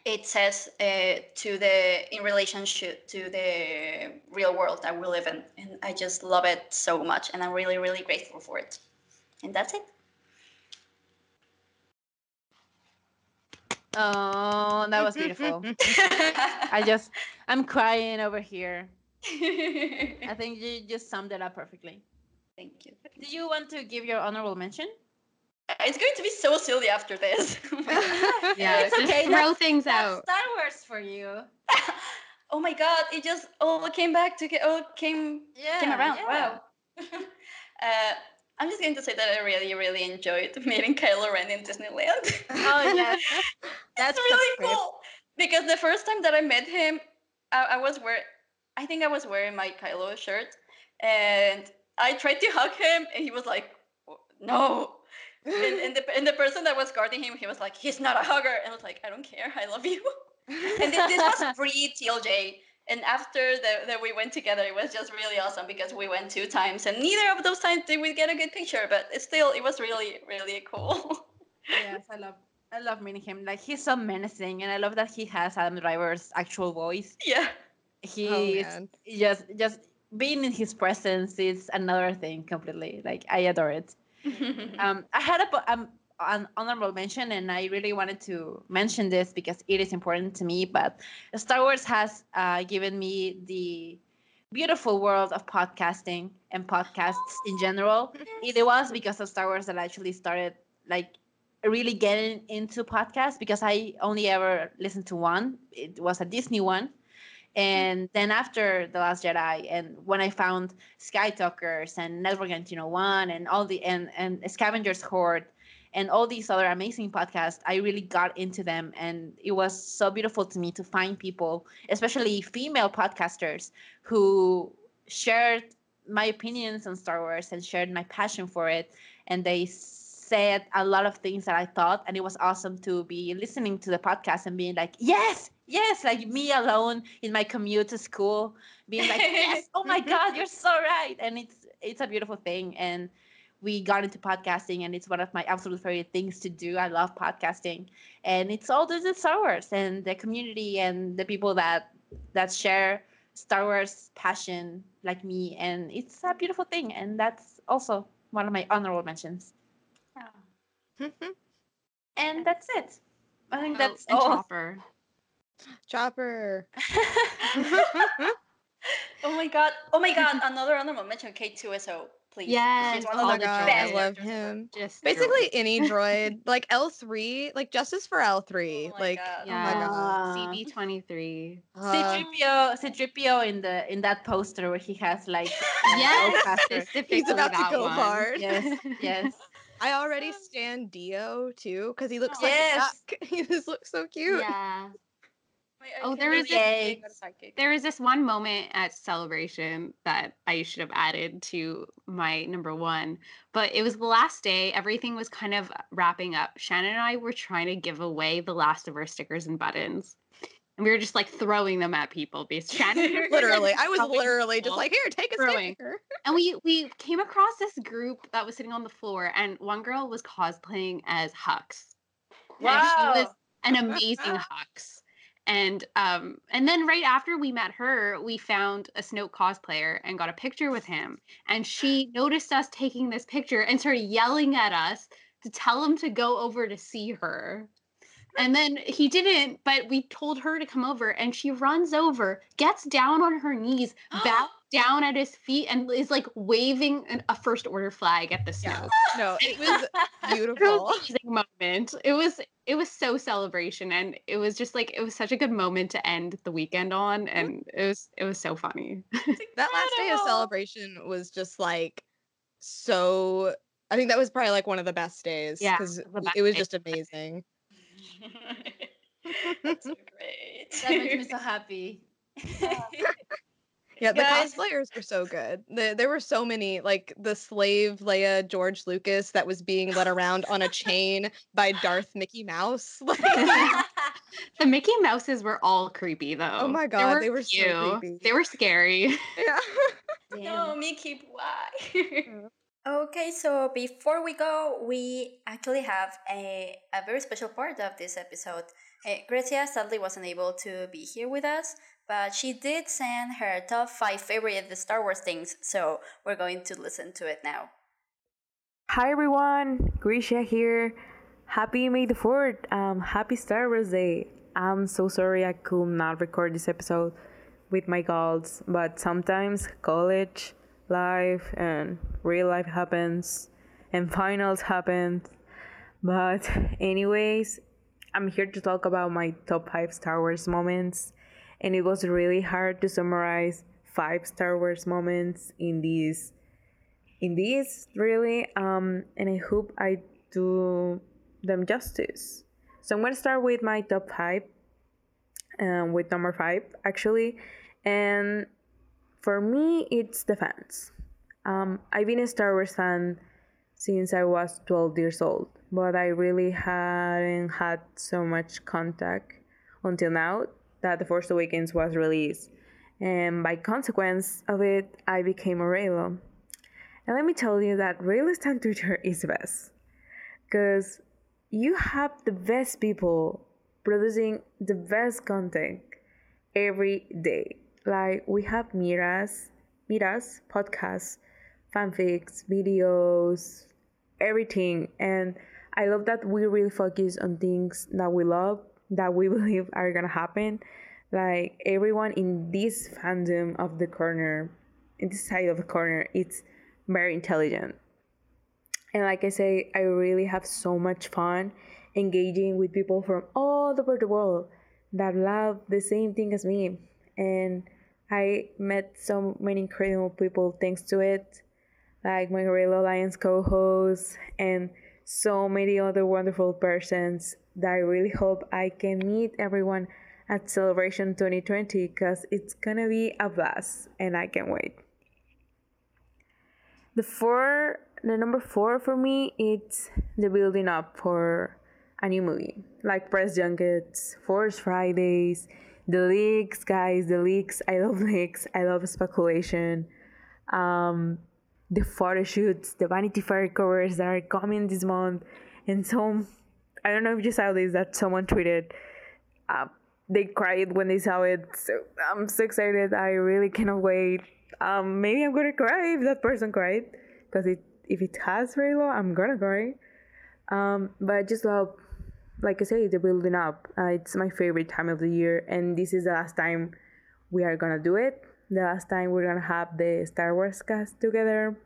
it says uh, to the in relationship to the real world that we live in, and I just love it so much, and I'm really really grateful for it. And that's it. Oh, that was beautiful. I just, I'm crying over here. I think you just summed it up perfectly. Thank you. Do you want to give your honorable mention? It's going to be so silly after this. yeah, it's okay. Throw things that's out. Star Wars for you. oh my God! It just all came back to get all came yeah, came around. Yeah. Wow. uh, I'm just going to say that I really, really enjoyed meeting Kylo Ren in Disneyland. Oh yeah, that's really cool. Because the first time that I met him, I, I was wearing, I think I was wearing my Kylo shirt, and I tried to hug him, and he was like, oh, "No." and, and the and the person that was guarding him, he was like, "He's not a hugger," and I was like, "I don't care, I love you." and this, this was pre TLJ, and after that, that we went together it was just really awesome because we went two times and neither of those times did we get a good picture but still it was really really cool. Yes i love i love meeting him. Like he's so menacing and i love that he has adam driver's actual voice. Yeah. He oh, just just being in his presence is another thing completely. Like i adore it. Um i had a um an honorable mention, and I really wanted to mention this because it is important to me. But Star Wars has uh, given me the beautiful world of podcasting and podcasts in general. It was because of Star Wars that I actually started like really getting into podcasts because I only ever listened to one. It was a Disney one. And then after The Last Jedi, and when I found Skytalkers and Network 1901 and all the and, and Scavengers Hoard, and all these other amazing podcasts, I really got into them. And it was so beautiful to me to find people, especially female podcasters, who shared my opinions on Star Wars and shared my passion for it. And they said a lot of things that I thought, and it was awesome to be listening to the podcast and being like, yes, yes, like me alone in my commute to school, being like, yes, oh my god, you're so right, and it's it's a beautiful thing, and we got into podcasting, and it's one of my absolute favorite things to do. I love podcasting, and it's all due to Star Wars and the community and the people that that share Star Wars passion like me, and it's a beautiful thing, and that's also one of my honorable mentions. And that's it. I think Oh, that's oh. and all. Chopper. Chopper. oh my god! Oh my god! Another honorable mention, K2SO, please. Yes, He's one Oh of my the god, best I love him. Just Basically droid. any droid, like L3, like justice for L3. Oh like God. oh my god. Yeah. CB23. Uh, C-3PO, C-3PO in the in that poster where he has like Yes, He's about to go one. hard. yes, yes. I already stand D-O too because he looks Yes. like a duck. he just looks so cute. Yeah. I- I Oh, can there really is this- appreciate that psychic. There was this one moment at celebration that I should have added to my number one, but it was the last day. Everything was kind of wrapping up. Shannon and I were trying to give away the last of our stickers and buttons. And we were just like throwing them at people because Shannon literally, I was Throwing literally just like, here, take a Throwing. sticker. and we we came across this group that was sitting on the floor and one girl was cosplaying as Hux. And she was Wow. an amazing Hux. And um and then right after we met her, we found a Snoke cosplayer and got a picture with him. And she noticed us taking this picture and started yelling at us to tell him to go over to see her. And then he didn't, but we told her to come over and she runs over, gets down on her knees, bows down at his feet, and is like waving an, a first order flag at the Yeah. No, it was It was beautiful. amazing moment. It was it was so celebration and it was just like it was such a good moment to end the weekend on and it was it was so funny. that last day of celebration was just like so I think that was probably like one of the best days Yeah, because the it was day. just amazing. That's so great. That makes me so happy. Yeah, the Guys- cosplayers were so good. The, there were so many, like the slave Leia George Lucas that was being led around on a chain by Darth Mickey Mouse. Like, The Mickey Mouses were all creepy though. Oh my God, they were so creepy. They were scary. yeah. no, Mickey, why? okay, so before we go, we actually have a, a very special part of this episode. Uh, Grecia sadly wasn't able to be here with us, but she did send her top five favorite Star Wars things, so we're going to listen to it now. Hi everyone, Grecia here. Happy May the 4th. Um, happy Star Wars Day. I'm so sorry I could not record this episode with my girls, but sometimes college, life, and real life happens, and finals happen. But, anyways, I'm here to talk about my top 5 Star Wars moments, and it was really hard to summarize 5 Star Wars moments in these in this really. Um and i hope i do them justice. So i'm to start with my top five um, with number five actually. And for me it's the fans um, i've been a star wars fan since i was 12 years old but i really hadn't had so much contact until now that the force awakens was released and by consequence of it i became a Reylo. And let me tell you that realist on Twitter is the best. Because you have the best people producing the best content every day. Like we have Miras, Miras podcasts, fanfics, videos, everything. And I love that we really focus on things that we love, that we believe are gonna happen. Like everyone in this fandom of the corner, in this side of the corner, it's very intelligent. And like I say, I really have so much fun engaging with people from all over the world that love the same thing as me. And I met so many incredible people thanks to it, like my Reylo Alliance co host and so many other wonderful persons that I really hope I can meet everyone at Celebration 2020 because it's gonna be a blast and I can't wait. The four the number four for me, it's the building up for a new movie, like press junkets, Force Fridays, the leaks, guys. The leaks. I love leaks. I love speculation. Um, the photo shoots, the Vanity Fair covers that are coming this month, and so I don't know if you saw this that someone tweeted. Uh, they cried when they saw it. So I'm so excited. I really cannot wait. Um, maybe I'm gonna cry if that person cried, because it if it has Reylo, I'm gonna cry. Um, but I just love, like I say, the building up. Uh, it's my favorite time of the year, and this is the last time we are gonna do it. The last time we're gonna have the Star Wars cast together,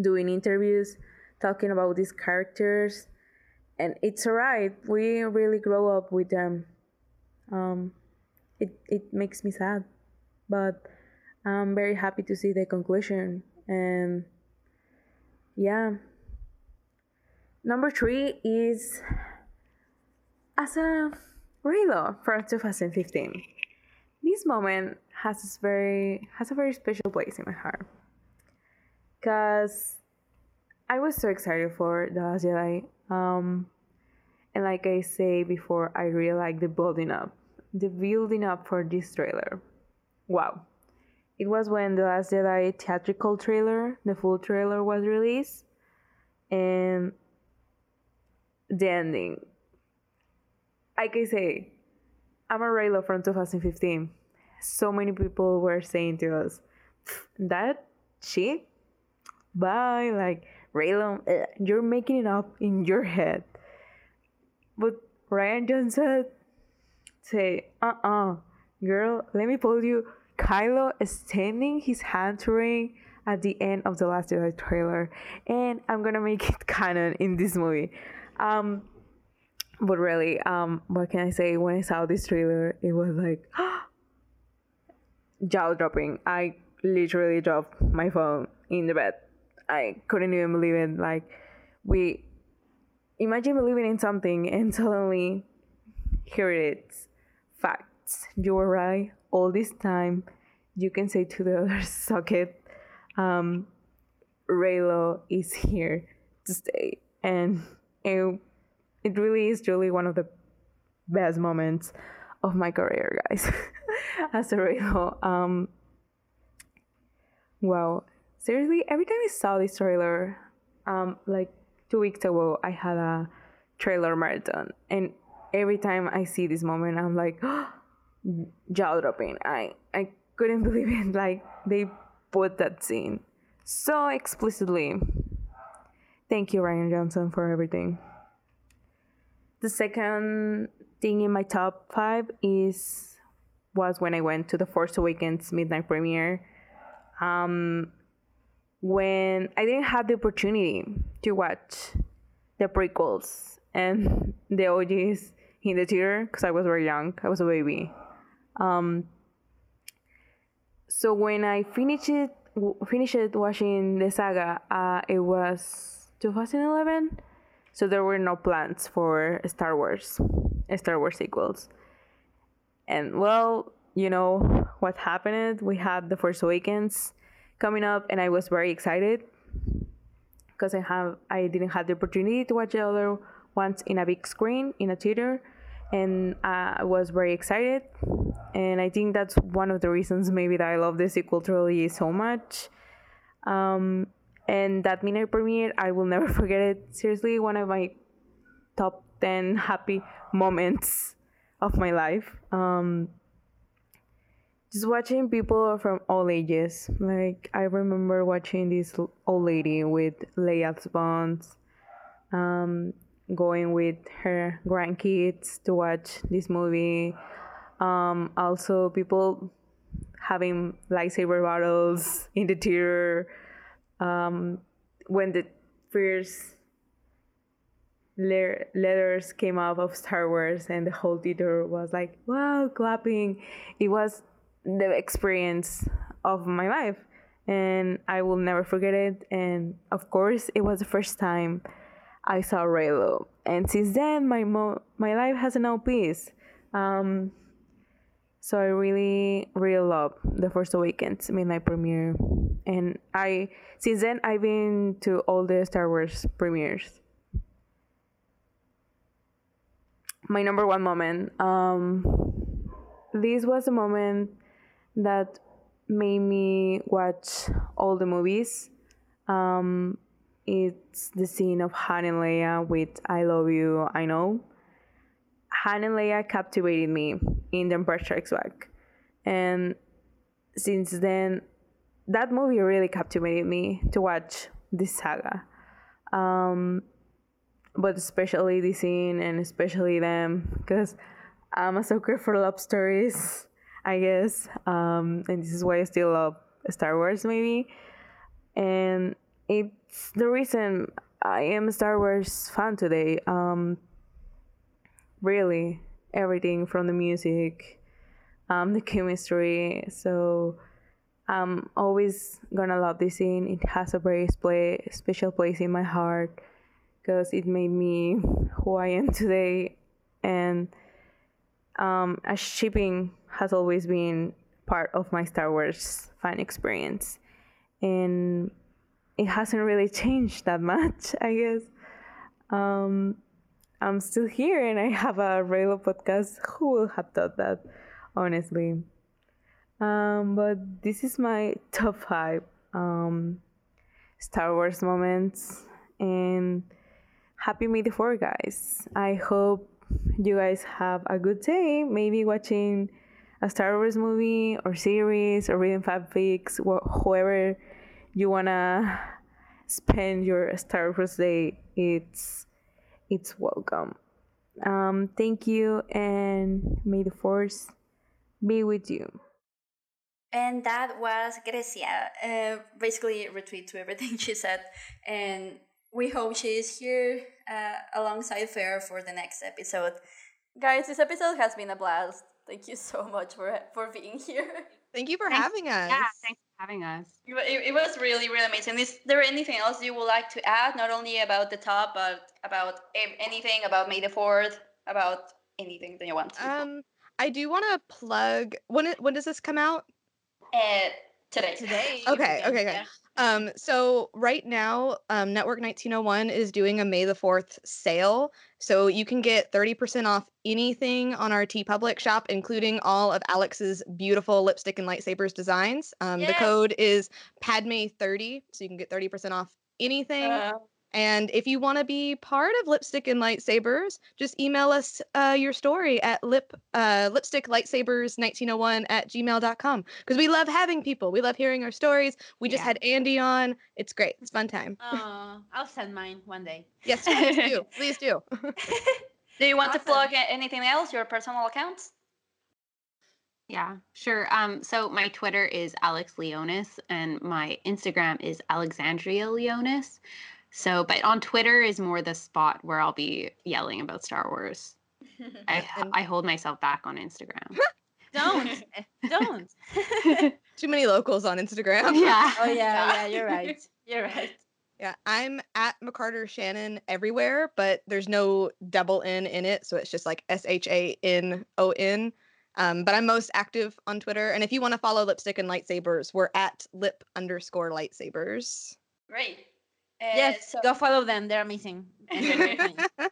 doing interviews, talking about these characters, and it's alright. We really grow up with them. Um, it it makes me sad, but I'm very happy to see the conclusion and yeah. Number three is as a Reylo for 2015. This moment has very has a very special place in my heart. Cause I was so excited for The Jedi. Um and like I say before, I really like the building up. The building up for this trailer. Wow. It was when The Last Jedi theatrical trailer, the full trailer was released, and the ending. Like I say, I'm a Reylo from 2015. So many people were saying to us, that shit? Bye. Like, Reylo, eh, you're making it up in your head. But Rian Johnson say, uh uh girl, let me pull you. Kylo extending his hand to Rey at the end of the Last Jedi trailer, and I'm gonna make it canon in this movie. Um, but really, um, what can I say? When I saw this trailer, it was like jaw dropping. I literally dropped my phone in the bed. I couldn't even believe it. Like, we imagine believing in something and suddenly here it is. Facts. You were right. All this time, you can say to the other socket, um, Reylo is here to stay. And it, it really is truly one of the best moments of my career, guys. As a Reylo. Um, wow. Seriously, every time I saw this trailer, um, like two weeks ago, I had a trailer marathon. And every time I see this moment, I'm like, oh, jaw dropping. I, I couldn't believe it. Like, they put that scene so explicitly. Thank you, Rian Johnson, for everything. The second thing in my top five is was when I went to the Force Awakens midnight premiere. Um, when I didn't have the opportunity to watch the prequels and the OGs in the theater because I was very young. I was a baby. Um, so when I finished it, finished watching the saga, uh, it was 2011. So there were no plans for Star Wars, Star Wars sequels. And well, you know what happened? We had The Force Awakens coming up, and I was very excited because I have I didn't have the opportunity to watch the other ones in a big screen in a theater, and I was very excited. And I think that's one of the reasons maybe that I love the sequel trilogy so much. Um, and that midnight premiere, I will never forget it. Seriously, one of my top ten happy moments of my life. Um, just watching people from all ages. Like I remember watching this old lady with Leia's buns, um, going with her grandkids to watch this movie. Um, also, people having lightsaber battles in the theater. Um, when the first le- letters came out of Star Wars, and the whole theater was like, "Wow!" clapping. It was the experience of my life and I will never forget it. And of course, it was the first time I saw Reylo, and since then, my mo- my life has no peace. Um, so I really, really love the First Awakens midnight premiere. and I since then I've been to all the Star Wars premieres. My number one moment. Um, this was a moment that made me watch all the movies. Um, it's the scene of Han and Leia with "I love you, I know." Han and Leia captivated me in The Empire Strikes Back, and since then, that movie really captivated me to watch this saga. Um, but especially the scene and especially them, because I'm a sucker for love stories, I guess. Um, and this is why I still love Star Wars, maybe. And it's the reason I am a Star Wars fan today. Um, really, everything from the music, um, the chemistry. So I'm always gonna love this scene. It has a very sp- special place in my heart because it made me who I am today. And um, a shipping has always been part of my Star Wars fan experience, and it hasn't really changed that much, I guess. Um, I'm still here, and I have a regular podcast. Who will have thought that, honestly? Um, but this is my top five um, Star Wars moments, and happy May the Fourth, guys. I hope you guys have a good day. Maybe watching a Star Wars movie or series or reading fanfics, wh- whoever you wanna spend your Star Wars day. It's it's welcome. Um, thank you, and may the Force be with you. And that was Grecia. Uh, basically, retweet to everything she said. And we hope she is here uh, alongside Fair for the next episode. Guys, this episode has been a blast. Thank you so much for for being here. Thank you for Thanks- having us. Yeah, thanks for having us. It, it, it was really, really amazing. Is there anything else you would like to add? Not only about the top, but about anything about May the 4th, about anything that you want to. Um, I do want to plug. When it, when does this come out? Uh, today. Today. Okay, okay, okay. Um, so right now, um, Network 1901 is doing a May the 4th sale. So you can get 30% off anything on our TeePublic shop, including all of Alex's beautiful lipstick and lightsabers designs. Um, The code is PADME30, so you can get 30% off anything. Uh, And if you want to be part of Lipstick and Lightsabers, just email us uh, your story at lip uh, lipsticklightsabers1901 at gmail.com because we love having people. We love hearing our stories. We just Yeah. had Andy on. It's great. It's fun time. Uh, I'll send mine one day. Yes, please do. Please do. do you want to Awesome. plug anything else? Your personal accounts? Yeah, sure. Um, so my Twitter is Alex Leonis and my Instagram is Alexandria Leonis. So, but on Twitter is more the spot where I'll be yelling about Star Wars. I, I hold myself back on Instagram. Don't. eh, Don't. Too many locals on Instagram. yeah. Oh yeah, yeah, you're right. You're right. Yeah, I'm at McCarter Shannon everywhere, but there's no double N in it, so it's just like S H A N O N. Um, but I'm most active on Twitter, and if you want to follow Lipstick and Lightsabers, we're at lip underscore lightsabers. Great. Uh, Yes, so- go follow them. They're amazing. And they're very funny.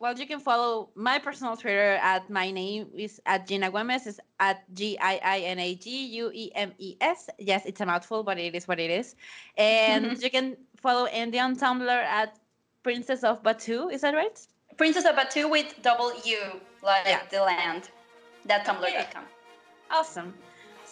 Well, you can follow my personal Twitter at my name is at Gina Guemes. Is at G I I N A G U E M E S. Yes, it's a mouthful, but it is what it is. And you can follow Andy on Tumblr at Princess of Batuu. Is that right? Princess of Batuu with double U, like Yeah. the land. That tumblr.com. Awesome.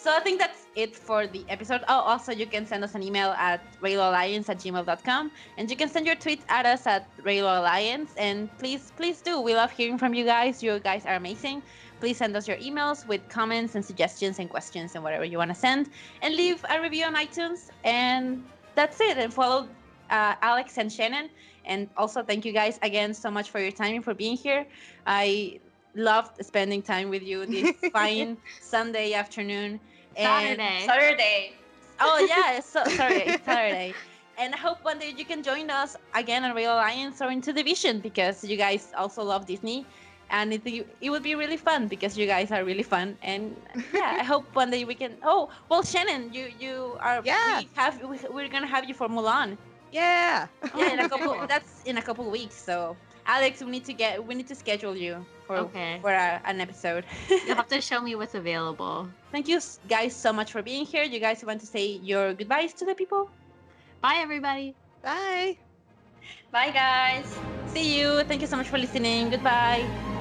So I think that's it for the episode. Oh, also, you can send us an email at reyloalliance at gmail.com. And you can send your tweets at us at Reylo Alliance. And please, please do. We love hearing from you guys. You guys are amazing. Please send us your emails with comments and suggestions and questions and whatever you want to send. And leave a review on iTunes. And that's it. And follow uh, Alex and Shannon. And also, thank you guys again so much for your time and for being here. I loved spending time with you this fine Sunday afternoon. And, Saturday. Saturday. Oh yeah, so, sorry, it's Saturday. And I hope one day you can join us again on Reylo Alliance or into Division because you guys also love Disney. and it, it would be really fun because you guys are really fun and yeah i hope one day we can oh well shannon you you are Yeah. we have we, we're gonna have you for mulan Yeah. yeah in a couple that's in a couple of weeks so alex we need to get we need to schedule you for Okay. for a, an episode You'll have to show me what's available. thank you guys so much for being here you guys want to say your goodbyes to the people Bye, everybody. Bye. Bye, guys. see you thank you so much for listening goodbye